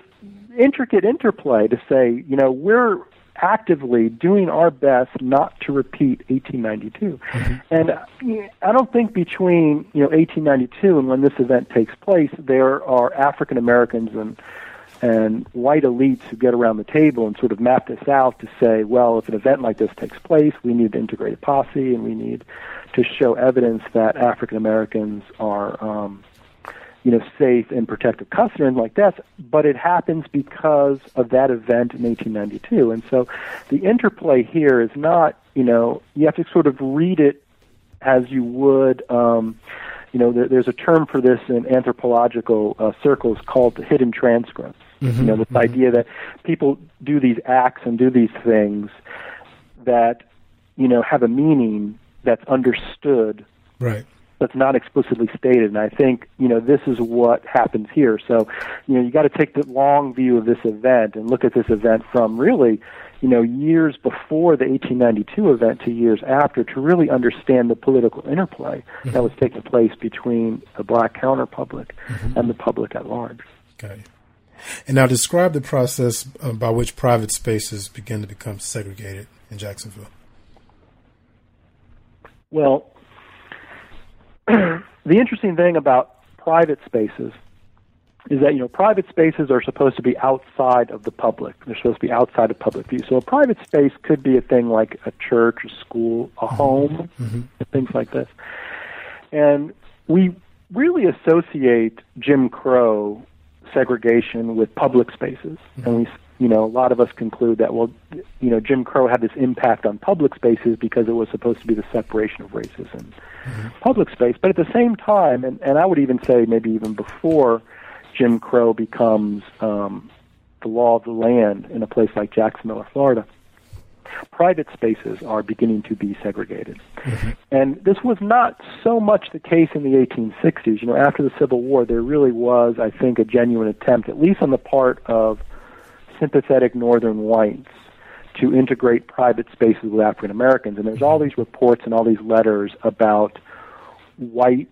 intricate interplay to say, you know, we're actively doing our best not to repeat 1892. Mm-hmm. And I don't think between, you know, 1892 and when this event takes place, there are African Americans and and white elites who get around the table and sort of map this out to say, well, if an event like this takes place, we need an integrated posse and we need to show evidence that African Americans are, um, you know, safe and protective custody and like that. But it happens because of that event in 1892, and so the interplay here is not, you know, you have to sort of read it as you would. Um, you know, there, there's a term for this in anthropological uh, circles called hidden transcripts. Mm-hmm, you know, this mm-hmm. idea that people do these acts and do these things that, you know, have a meaning that's understood. Right. That's not explicitly stated, and I think you know this is what happens here. So, you know, you got to take the long view of this event and look at this event from really, you know, years before the 1892 event to years after to really understand the political interplay mm-hmm. that was taking place between the black counterpublic mm-hmm. and the public at large. Okay. And now describe the process uh, by which private spaces begin to become segregated in Jacksonville. Well, the interesting thing about private spaces is that you know private spaces are supposed to be outside of the public. They're supposed to be outside of public view. So a private space could be a thing like a church, a school, a mm-hmm. home, mm-hmm. things like this. And we really associate Jim Crow segregation with public spaces, mm-hmm. and we you know, a lot of us conclude that, well, you know, Jim Crow had this impact on public spaces because it was supposed to be the separation of races in mm-hmm. public space. But at the same time, and, and I would even say maybe even before Jim Crow becomes um, the law of the land in a place like Jacksonville or Florida, private spaces are beginning to be segregated. Mm-hmm. And this was not so much the case in the 1860s. You know, after the Civil War, there really was, I think, a genuine attempt, at least on the part of sympathetic northern whites to integrate private spaces with African Americans. And there's all these reports and all these letters about white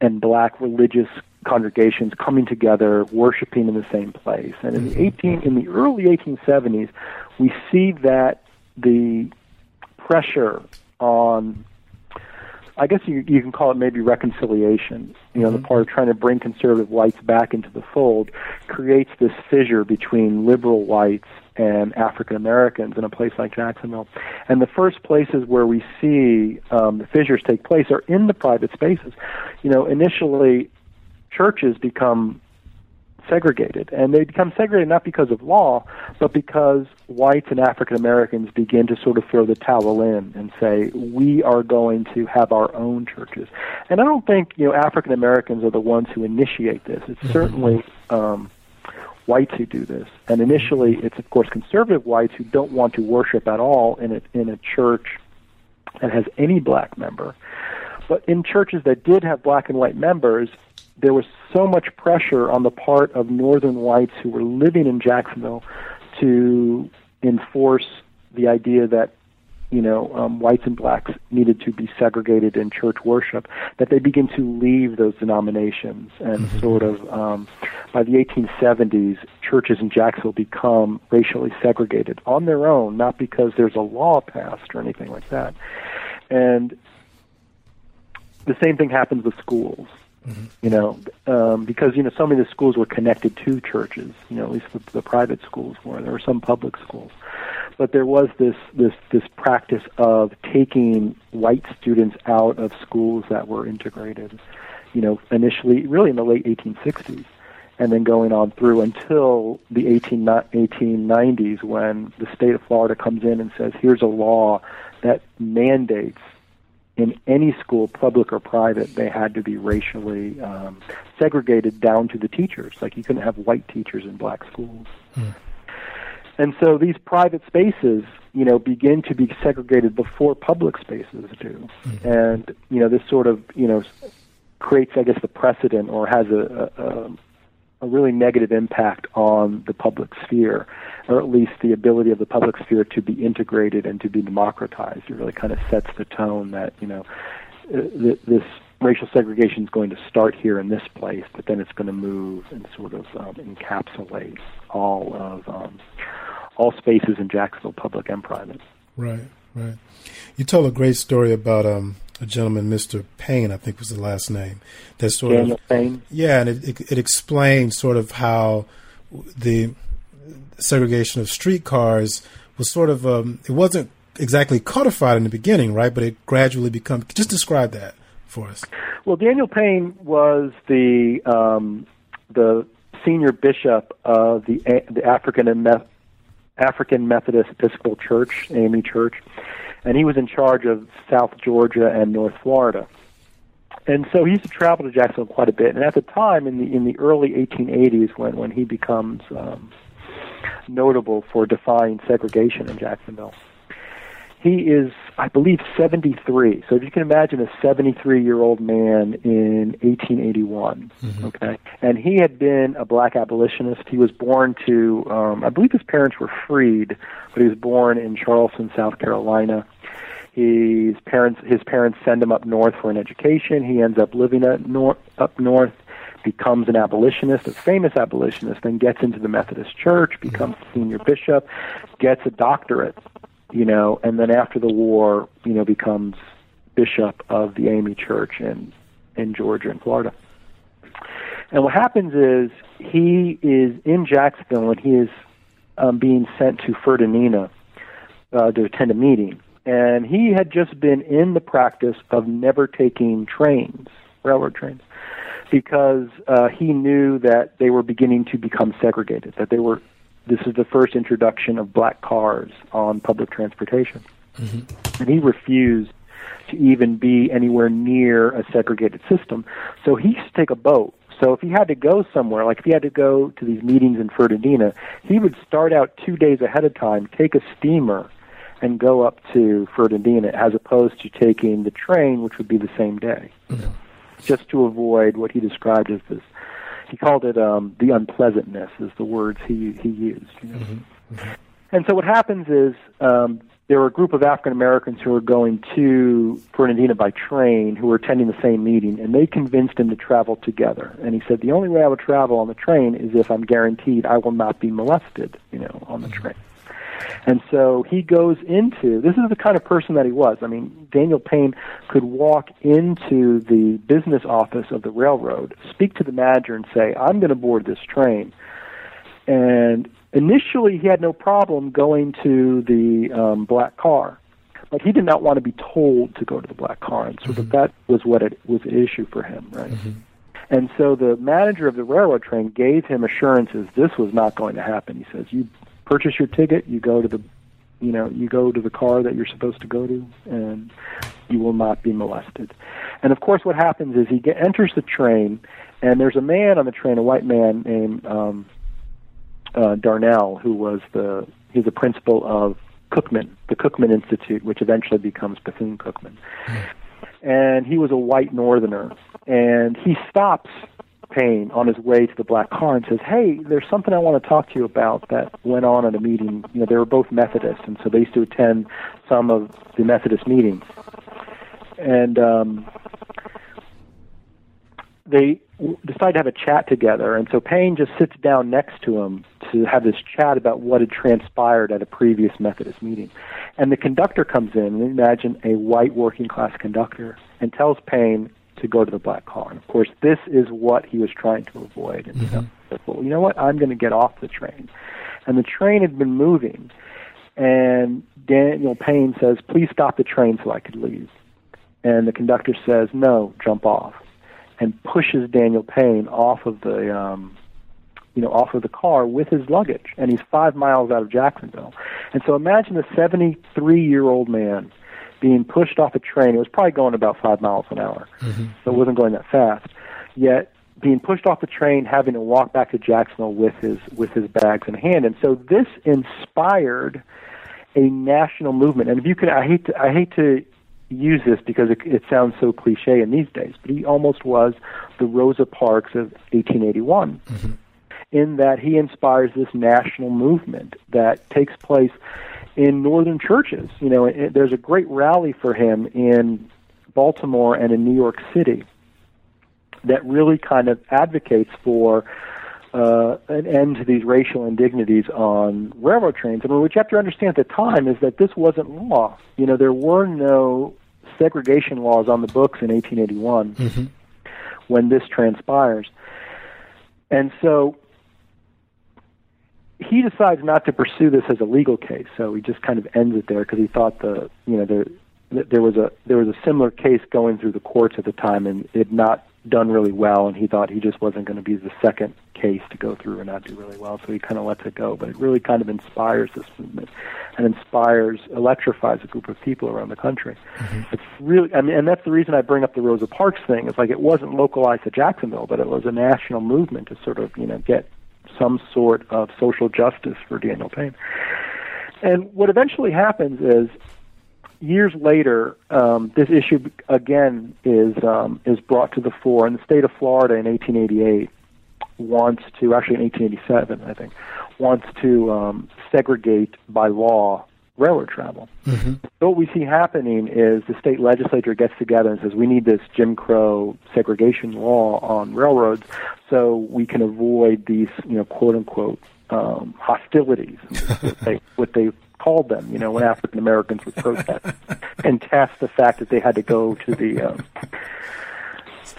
and black religious congregations coming together, worshiping in the same place. And in the mm-hmm. 18 in the early 1870s, we see that the pressure on I guess you you can call it maybe reconciliation. You know, mm-hmm. the part of trying to bring conservative whites back into the fold creates this fissure between liberal whites and African Americans in a place like Jacksonville. And the first places where we see um, the fissures take place are in the private spaces. You know, initially churches become segregated. And they become segregated not because of law, but because whites and African Americans begin to sort of throw the towel in and say, we are going to have our own churches. And I don't think, you know, African Americans are the ones who initiate this. It's mm-hmm. certainly um, whites who do this. And initially, it's of course conservative whites who don't want to worship at all in a, in a church that has any black member. But in churches that did have black and white members, there was so much pressure on the part of northern whites who were living in Jacksonville to enforce the idea that you know um, whites and blacks needed to be segregated in church worship that they begin to leave those denominations and mm-hmm. sort of um, by the 1870s churches in Jacksonville become racially segregated on their own not because there's a law passed or anything like that and the same thing happens with schools Mm-hmm. You know, um, because you know so many of the schools were connected to churches. You know, at least the, the private schools were. There were some public schools, but there was this this this practice of taking white students out of schools that were integrated. You know, initially, really in the late 1860s, and then going on through until the 18, 1890s when the state of Florida comes in and says, "Here's a law that mandates in any school, public or private, they had to be racially um, segregated down to the teachers. Like you couldn't have white teachers in black schools. Hmm. And so these private spaces, you know, begin to be segregated before public spaces do. Hmm. And you know, this sort of you know creates, I guess, the precedent or has a, a, a really negative impact on the public sphere, or at least the ability of the public sphere to be integrated and to be democratized. It really kind of sets the tone that you know uh, th- this racial segregation is going to start here in this place, but then it's going to move and sort of um, encapsulate all of um, all spaces in Jacksonville, public and private. Right, right. You tell a great story about um, a gentleman, Mr. Payne, I think was the last name. That sort Daniel of Payne. Yeah, and it, it, it explained sort of how the segregation of streetcars was sort of um, it wasn't exactly codified in the beginning, right? But it gradually become. Just describe that for us. Well, Daniel Payne was the um, the senior bishop of the the African and African Methodist Episcopal Church, AME Church, and he was in charge of South Georgia and North Florida. And so he used to travel to Jacksonville quite a bit. And at the time, in the in the early 1880s, when when he becomes um, notable for defying segregation in Jacksonville, he is, I believe, 73. So if you can imagine a 73 year old man in 1881, mm-hmm. okay, and he had been a black abolitionist. He was born to, um, I believe his parents were freed, but he was born in Charleston, South Carolina. His parents, his parents send him up north for an education. He ends up living at nor- up north becomes an abolitionist, a famous abolitionist, then gets into the Methodist Church, becomes senior bishop, gets a doctorate you know, and then after the war, you know, becomes bishop of the AME Church in in Georgia and Florida. And what happens is he is in Jacksonville and he is um, being sent to Fernandina uh, to attend a meeting. And he had just been in the practice of never taking trains, railroad trains, because uh, he knew that they were beginning to become segregated, that they were this is the first introduction of black cars on public transportation. Mm-hmm. And he refused to even be anywhere near a segregated system. So he used to take a boat. So if he had to go somewhere, like if he had to go to these meetings in Fernandina, he would start out two days ahead of time, take a steamer, and go up to Fernandina, as opposed to taking the train, which would be the same day, mm-hmm. just to avoid what he described as this he called it um, the unpleasantness is the words he he used. You know? mm-hmm. Mm-hmm. And so what happens is um, there were a group of African Americans who were going to Fernandina by train who were attending the same meeting, and they convinced him to travel together. And he said, "The only way I would travel on the train is if I'm guaranteed I will not be molested, you know, on the mm-hmm. train." And so he goes into this is the kind of person that he was. I mean, Daniel Payne could walk into the business office of the railroad, speak to the manager, and say, I'm going to board this train. And initially, he had no problem going to the um, black car. But he did not want to be told to go to the black car, and so mm-hmm. that was what it was an issue for him, right? Mm-hmm. And so the manager of the railroad train gave him assurances this was not going to happen. He says, "You purchase your ticket, you go to the you know, you go to the car that you're supposed to go to, and you will not be molested. And of course, what happens is he get, enters the train, and there's a man on the train, a white man named um, uh, Darnell, who was the he's the principal of Cookman, the Cookman Institute, which eventually becomes Bethune Cookman. And he was a white Northerner, and he stops Payne on his way to the black car and says, "Hey, there's something I want to talk to you about that went on at a meeting. You know, they were both Methodists, and so they used to attend some of the Methodist meetings." And um, they decide to have a chat together, and so Payne just sits down next to him to have this chat about what had transpired at a previous Methodist meeting. And the conductor comes in, and imagine a white working class conductor, and tells Payne to go to the black car. And of course, this is what he was trying to avoid. And mm-hmm. said, well, you know what? I'm going to get off the train. And the train had been moving, and Daniel Payne says, "Please stop the train so I could leave." And the conductor says, "No, jump off." and pushes Daniel Payne off of the um, you know off of the car with his luggage, and he's five miles out of Jacksonville. And so imagine a 73 year old man being pushed off a train. It was probably going about five miles an hour, mm-hmm. so it wasn't going that fast. Yet being pushed off the train, having to walk back to Jacksonville with his with his bags in hand, and so this inspired a national movement. And if you could, I hate to, I hate to use this because it, it sounds so cliche in these days, but he almost was the Rosa Parks of 1881. Mm-hmm. In that he inspires this national movement that takes place in northern churches. You know, it, there's a great rally for him in Baltimore and in New York City that really kind of advocates for uh, an end to these racial indignities on railroad trains. I mean, what you have to understand at the time is that this wasn't law. You know, there were no segregation laws on the books in 1881 mm-hmm. when this transpires. And so he decides not to pursue this as a legal case, so he just kind of ends it there because he thought the you know there there was a there was a similar case going through the courts at the time, and it not done really well, and he thought he just wasn't going to be the second case to go through and not do really well, so he kind of lets it go. But it really kind of inspires this movement, and inspires, electrifies a group of people around the country. Mm-hmm. It's really, I mean, and that's the reason I bring up the Rosa Parks thing. It's like it wasn't localized to Jacksonville, but it was a national movement to sort of, you know, get some sort of social justice for Daniel Payne. And what eventually happens is years later, um, this issue again is um, is brought to the fore, and the state of Florida in 1888 wants to actually in 1887, I think, wants to um, segregate by law railroad travel. Mm-hmm. So what we see happening is the state legislature gets together and says we need this Jim Crow segregation law on railroads so we can avoid these, you know, quote unquote um, hostilities, what, they, what they called them, you know, when African Americans would protest and test the fact that they had to go to the um,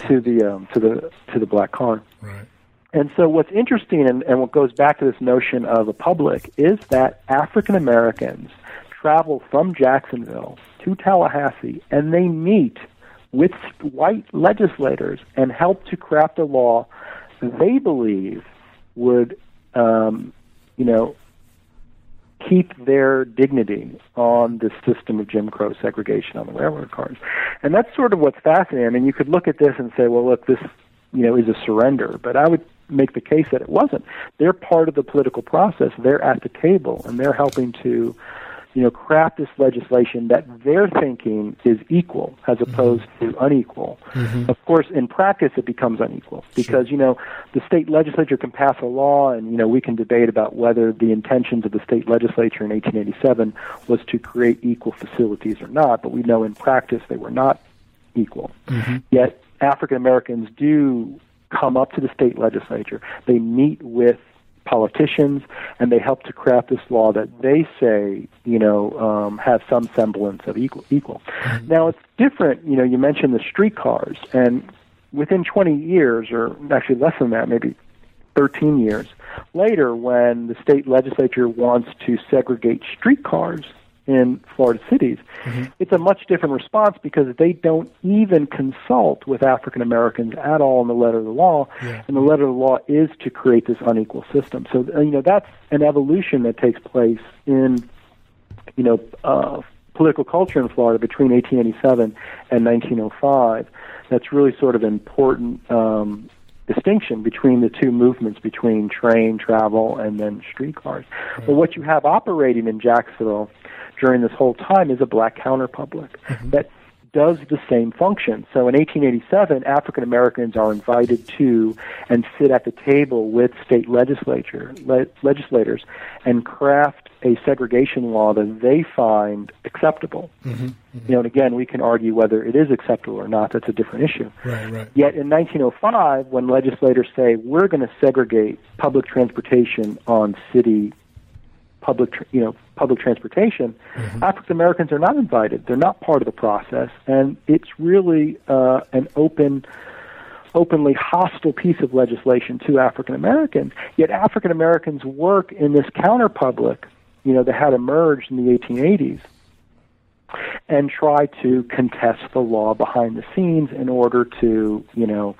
to the um, to the to the black car. Right. And so, what's interesting, and, and what goes back to this notion of a public, is that African Americans travel from Jacksonville to Tallahassee, and they meet with white legislators and help to craft a law they believe would, um, you know, keep their dignity on this system of Jim Crow segregation on the railroad cars. And that's sort of what's fascinating. I mean, you could look at this and say, well, look, this, you know, is a surrender. But I would make the case that it wasn't. They're part of the political process. They're at the table, and they're helping to you know, craft this legislation that they're thinking is equal as mm-hmm. opposed mm-hmm. to unequal. Mm-hmm. Of course, in practice, it becomes unequal because, sure. you know, the state legislature can pass a law and, you know, we can debate about whether the intentions of the state legislature in 1887 was to create equal facilities or not, but we know in practice they were not equal. Mm-hmm. Yet, African Americans do come up to the state legislature. They meet with politicians, and they help to craft this law that they say, you know, um, has some semblance of equal. equal. Mm-hmm. Now it's different. You know, you mentioned the streetcars, and within 20 years, or actually less than that, maybe 13 years later, when the state legislature wants to segregate streetcars in Florida cities, mm-hmm. it's a much different response because they don't even consult with African Americans at all in the letter of the law, yeah. and the letter of the law is to create this unequal system. So uh, you know that's an evolution that takes place in you know uh, political culture in Florida between 1887 and 1905. That's really sort of an important. Um, distinction between the two movements between train travel and then streetcars. Right. But what you have operating in Jacksonville during this whole time is a black counterpublic mm-hmm. that does the same function. So in 1887, African Americans are invited to and sit at the table with state legislature le- legislators and craft a segregation law that they find acceptable. Mm-hmm, mm-hmm. You know, and again, we can argue whether it is acceptable or not. That's a different issue. Right, right. Yet in 1905, when legislators say we're going to segregate public transportation on city public, you know, public transportation, mm-hmm. African Americans are not invited. They're not part of the process, and it's really uh, an open, openly hostile piece of legislation to African Americans. Yet African Americans work in this counter public, you know, that had emerged in the 1880s, and try to contest the law behind the scenes in order to, you know,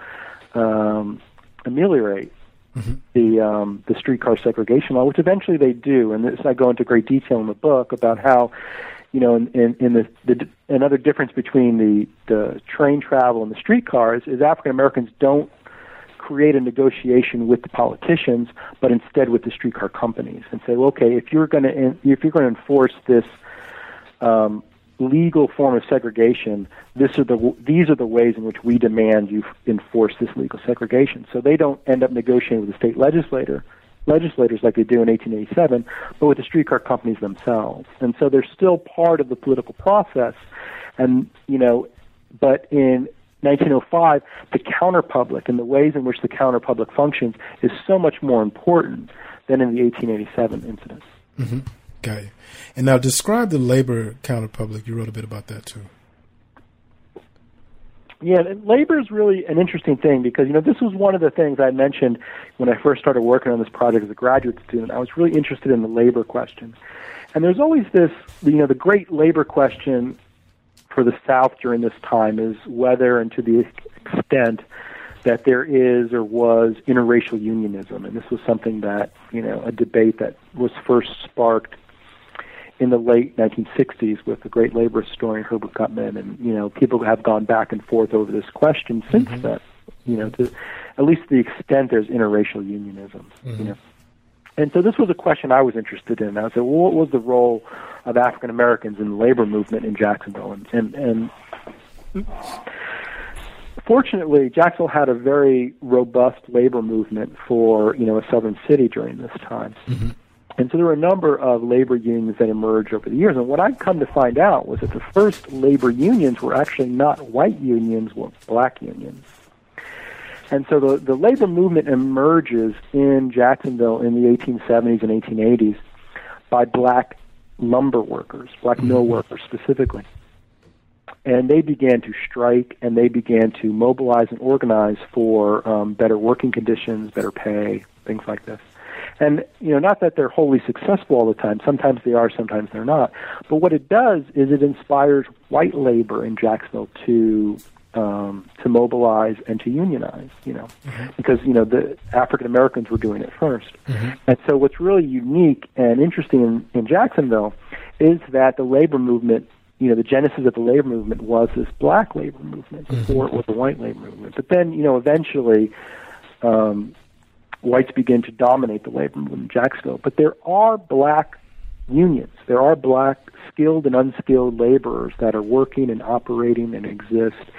um, ameliorate mm-hmm. the um, the streetcar segregation law, which eventually they do, and this I go into great detail in the book about how, you know, in, in, in the, the another difference between the the train travel and the streetcars is African Americans don't create a negotiation with the politicians, but instead with the streetcar companies, and say, well, okay, if you're going to if you're going to enforce this um, legal form of segregation, this are the these are the ways in which we demand you enforce this legal segregation. So they don't end up negotiating with the state legislator legislators like they do in 1887, but with the streetcar companies themselves. And so they're still part of the political process. And you know, but in 1905, the counterpublic and the ways in which the counterpublic functions is so much more important than in the 1887 incident. Mm-hmm. Got you. And now describe the labor counterpublic. You wrote a bit about that too. Yeah, labor is really an interesting thing because you know this was one of the things I mentioned when I first started working on this project as a graduate student. I was really interested in the labor question, and there's always this you know the great labor question for the South during this time is whether and to the extent that there is or was interracial unionism, and this was something that you know a debate that was first sparked in the late 1960s with the great labor historian Herbert Gutman, and you know people have gone back and forth over this question since mm-hmm. then. You know, to at least the extent there's interracial unionism. Mm-hmm. You know, and so this was a question I was interested in. I said, well, what was the role of African Americans in the labor movement in Jacksonville? And and, and fortunately, Jacksonville had a very robust labor movement for you know a southern city during this time. Mm-hmm. And so there were a number of labor unions that emerged over the years. And what I've come to find out was that the first labor unions were actually not white unions, were black unions. And so the, the labor movement emerges in Jacksonville in the 1870s and 1880s by black lumber workers, black mm-hmm. mill workers specifically. And they began to strike and they began to mobilize and organize for um, better working conditions, better pay, things like this. And you know, not that they're wholly successful all the time. Sometimes they are, sometimes they're not. But what it does is it inspires white labor in Jacksonville to um, to mobilize and to unionize. You know, mm-hmm. because you know the African Americans were doing it 1st mm-hmm. And so, what's really unique and interesting in, in Jacksonville is that the labor movement you know, the genesis of the labor movement was this black labor movement before mm-hmm. it was a white labor movement. But then, you know, eventually, um, whites begin to dominate the labor movement in Jacksonville. But there are black unions. There are black skilled and unskilled laborers that are working and operating and exist.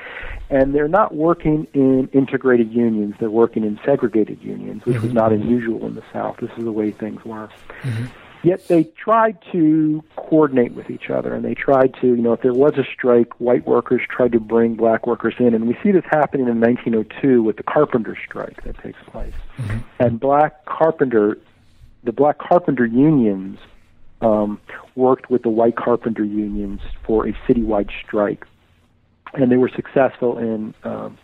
And they're not working in integrated unions, they're working in segregated unions, which mm-hmm. was not unusual in the South. This is the way things were. Mm-hmm. Yet they tried to coordinate with each other, and they tried to, you know, if there was a strike, white workers tried to bring black workers in, and we see this happening in 1902 with the carpenter strike that takes place. Mm-hmm. And black carpenter, the black carpenter unions um, worked with the white carpenter unions for a citywide strike, and they were successful in um,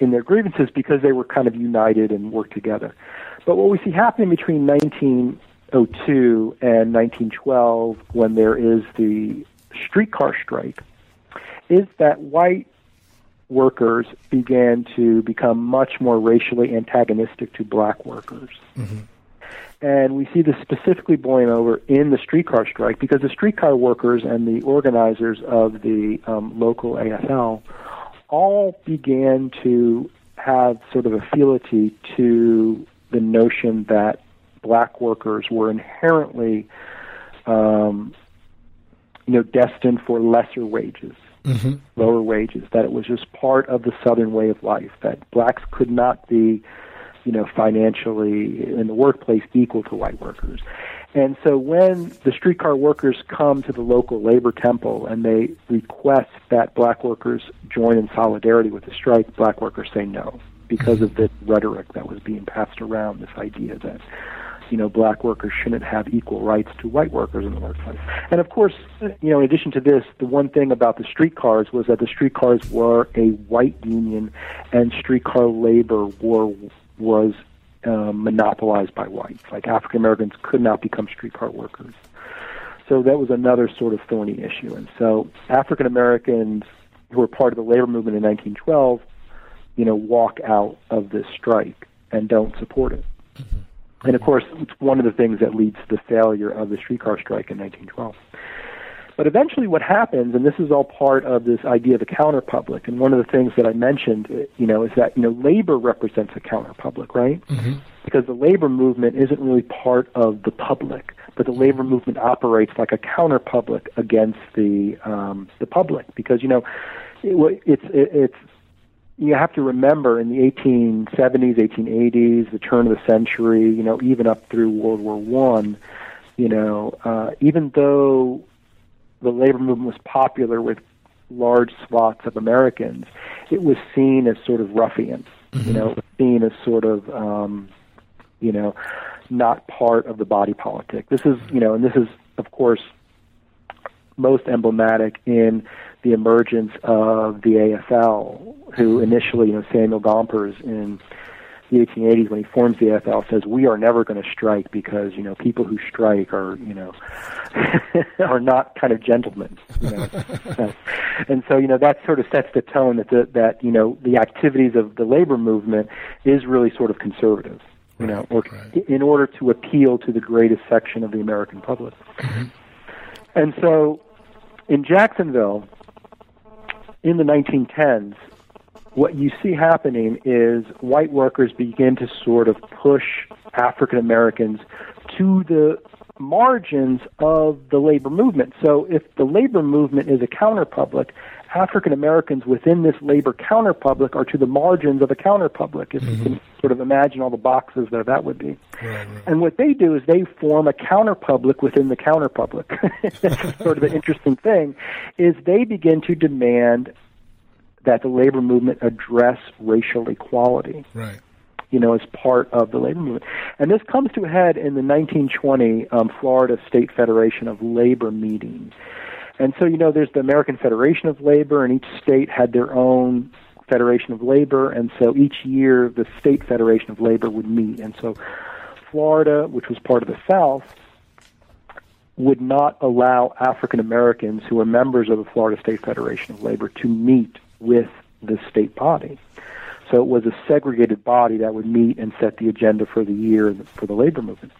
in their grievances because they were kind of united and worked together. But what we see happening between 19 1902 and 1912, when there is the streetcar strike, is that white workers began to become much more racially antagonistic to black workers. Mm-hmm. And we see this specifically boiling over in the streetcar strike because the streetcar workers and the organizers of the um, local AFL all began to have sort of a fealty to the notion that black workers were inherently, um, you know, destined for lesser wages, mm-hmm. lower wages. That it was just part of the Southern way of life. That blacks could not be, you know, financially in the workplace equal to white workers. And so when the streetcar workers come to the local labor temple and they request that black workers join in solidarity with the strike, black workers say no because of the rhetoric that was being passed around, this idea that you know, black workers shouldn't have equal rights to white workers in the workplace. And of course, you know, in addition to this, the one thing about the streetcars was that the streetcars were a white union, and streetcar labor were was um, monopolized by whites. Like African Americans could not become streetcar workers. So that was another sort of thorny issue. And so African Americans who were part of the labor movement in 1912, you know, walk out of this strike and don't support it. Mm-hmm. And of course, it's one of the things that leads to the failure of the streetcar strike in 1912. But eventually, what happens, and this is all part of this idea of the counterpublic, and one of the things that I mentioned, you know, is that you know labor represents a counterpublic, right? Mm-hmm. Because the labor movement isn't really part of the public, but the labor movement operates like a counterpublic against the um, the public, because you know, it, it's it, it's you have to remember in the 1870s, 1880s, the turn of the century, you know, even up through World War One, you know, uh, even though the labor movement was popular with large swaths of Americans, it was seen as sort of ruffian. Mm-hmm. You know, it was seen as sort of, um, you know, not part of the body politic. This is, you know, and this is, of course, most emblematic in the emergence of the AFL, who mm-hmm. initially, you know, Samuel Gompers in the 1880s when he forms the AFL says we are never going to strike because you know people who strike are you know are not kind of gentlemen you know and so you know that sort of sets the tone that the, that you know the activities of the labor movement is really sort of conservative you know or right. in order to appeal to the greatest section of the American public mm-hmm. and so in Jacksonville in the 1910s what you see happening is white workers begin to sort of push African Americans to the margins of the labor movement. So if the labor movement is a counterpublic, African Americans within this labor counterpublic are to the margins of a counterpublic, if mm-hmm. you can sort of imagine all the boxes there that would be. Right, right. And what they do is they form a counterpublic within the counterpublic. That's sort of an interesting thing, is they begin to demand that the labor movement address racial equality. Right. You know, as part of the labor movement. And this comes to a head in the 1920 um, Florida State Federation of Labor meeting. And so, you know, there's the American Federation of Labor, and each state had their own Federation of Labor, and so each year the State Federation of Labor would meet. And so, Florida, which was part of the South, would not allow African Americans who were members of the Florida State Federation of Labor to meet with the state body. So it was a segregated body that would meet and set the agenda for the year for the labor movement.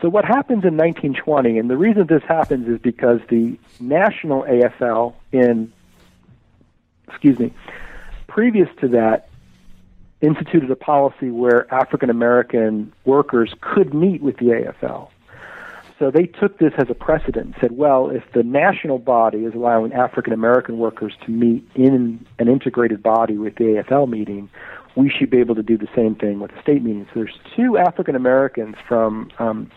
So what happens in 1920, and the reason this happens is because the national AFL in, excuse me, previous to that, instituted a policy where African American workers could meet with the AFL. So they took this as a precedent and said, well, if the national body is allowing African American workers to meet in an integrated body with the AFL meeting, we should be able to do the same thing with the state meeting. So there's two African Americans from um,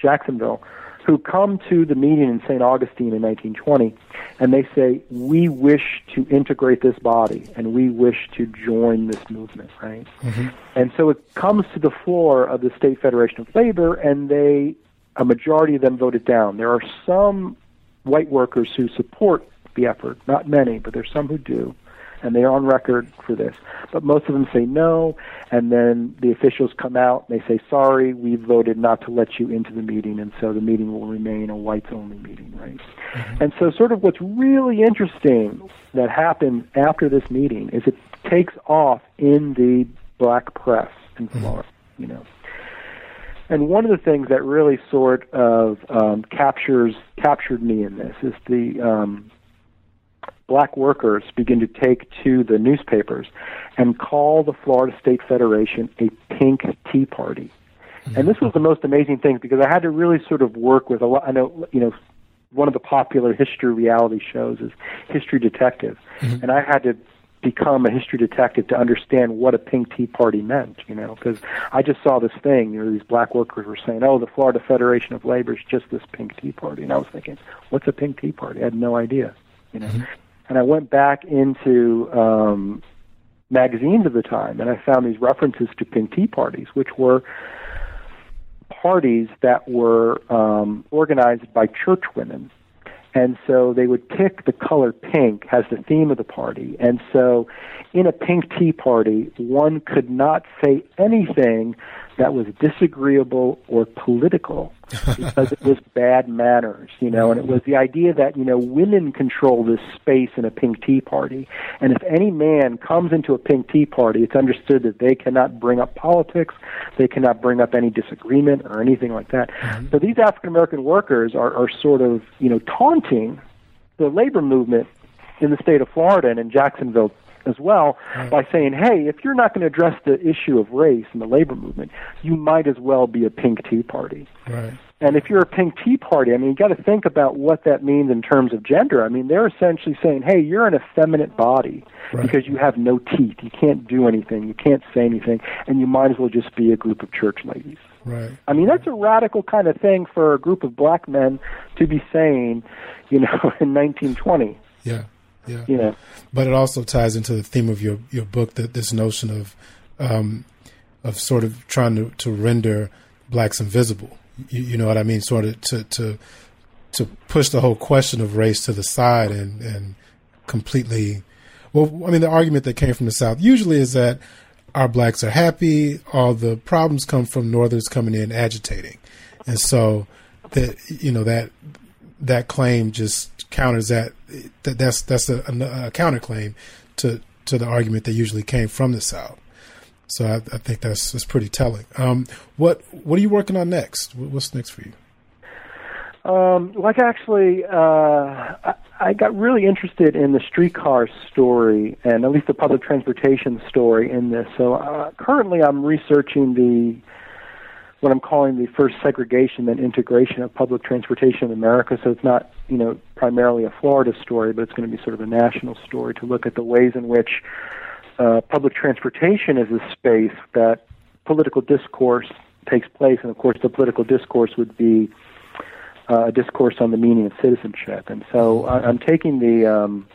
Jacksonville who come to the meeting in St. Augustine in 1920, and they say, we wish to integrate this body, and we wish to join this movement, right? Mm-hmm. And so it comes to the floor of the State Federation of Labor, and they a majority of them voted down. There are some white workers who support the effort, not many, but there's some who do, and they are on record for this. But most of them say no, and then the officials come out and they say, sorry, we voted not to let you into the meeting, and so the meeting will remain a whites only meeting, right? Mm-hmm. And so, sort of what's really interesting that happened after this meeting is it takes off in the black press in mm-hmm. Florida, mm-hmm. you know. And one of the things that really sort of um, captures captured me in this is the um, black workers begin to take to the newspapers and call the Florida State Federation a pink tea party. And this was the most amazing thing because I had to really sort of work with a lot. I know, you know, one of the popular history reality shows is History Detective, mm-hmm. and I had to become a history detective to understand what a pink tea party meant, you know, because I just saw this thing, you know, these black workers were saying, oh, the Florida Federation of Labor is just this pink tea party. And I was thinking, what's a pink tea party? I had no idea, you know. Mm-hmm. And I went back into um, magazines of the time and I found these references to pink tea parties, which were parties that were um, organized by church women and so they would pick the color pink as the theme of the party. And so in a pink tea party, one could not say anything that was disagreeable or political because it was bad manners, you know, and it was the idea that, you know, women control this space in a pink tea party. And if any man comes into a pink tea party, it's understood that they cannot bring up politics, they cannot bring up any disagreement or anything like that. Mm-hmm. So these African American workers are, are sort of, you know, taunting the labor movement in the state of Florida and in Jacksonville as well right. by saying, hey, if you're not going to address the issue of race in the labor movement, you might as well be a pink tea party. Right. And if you're a pink tea party, I mean, you got to think about what that means in terms of gender. I mean, they're essentially saying, hey, you're an effeminate body right. because you have no teeth. You can't do anything. You can't say anything. And you might as well just be a group of church ladies. Right. I mean, that's a radical kind of thing for a group of black men to be saying, you know, in 1920. Yeah. Yeah. You know. But it also ties into the theme of your your book that this notion of um, of sort of trying to, to render blacks invisible. You, you, know what I mean? Sort of to to to push the whole question of race to the side and and completely. Well, I mean, the argument that came from the South usually is that our blacks are happy. All the problems come from Northerners coming in agitating, and so that you know that that claim just counters that. that that's that's a, a, counterclaim to to the argument that usually came from the South. So I, I think that's that's pretty telling. Um, what what are you working on next? What's next for you? Um, like actually, uh, I, I got really interested in the streetcar story and at least the public transportation story in this. So uh, currently, I'm researching the what I'm calling the first segregation and integration of public transportation in America. So it's not, you know, primarily a Florida story, but it's going to be sort of a national story to look at the ways in which uh, public transportation is a space that political discourse takes place, and of course, the political discourse would be uh, a discourse on the meaning of citizenship. And so I, I'm taking the um,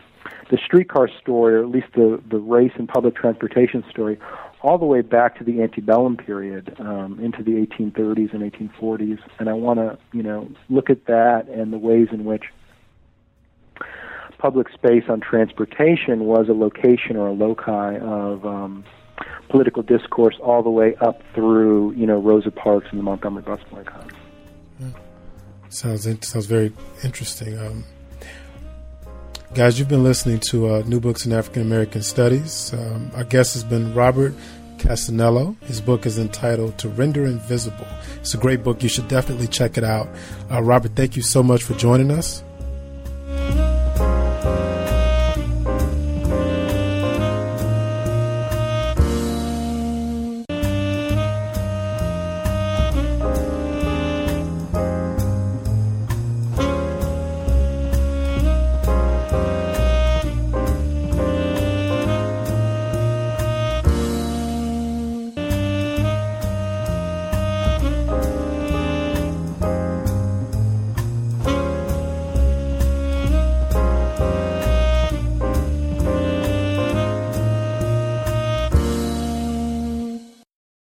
the streetcar story, or at least the the race and public transportation story, all the way back to the antebellum period, um, into the 1830s and 1840s, and I want to, you know, look at that and the ways in which public space on transportation was a location or a loci of um, political discourse all the way up through, you know, Rosa Parks and the Montgomery bus boycott. Yeah. Sounds in, sounds very interesting. Um, Guys, you've been listening to uh, New Books in African American Studies. Um, our guest has been Robert Cassanello. His book is entitled To Render Invisible. It's a great book. You should definitely check it out. Uh, Robert, thank you so much for joining us.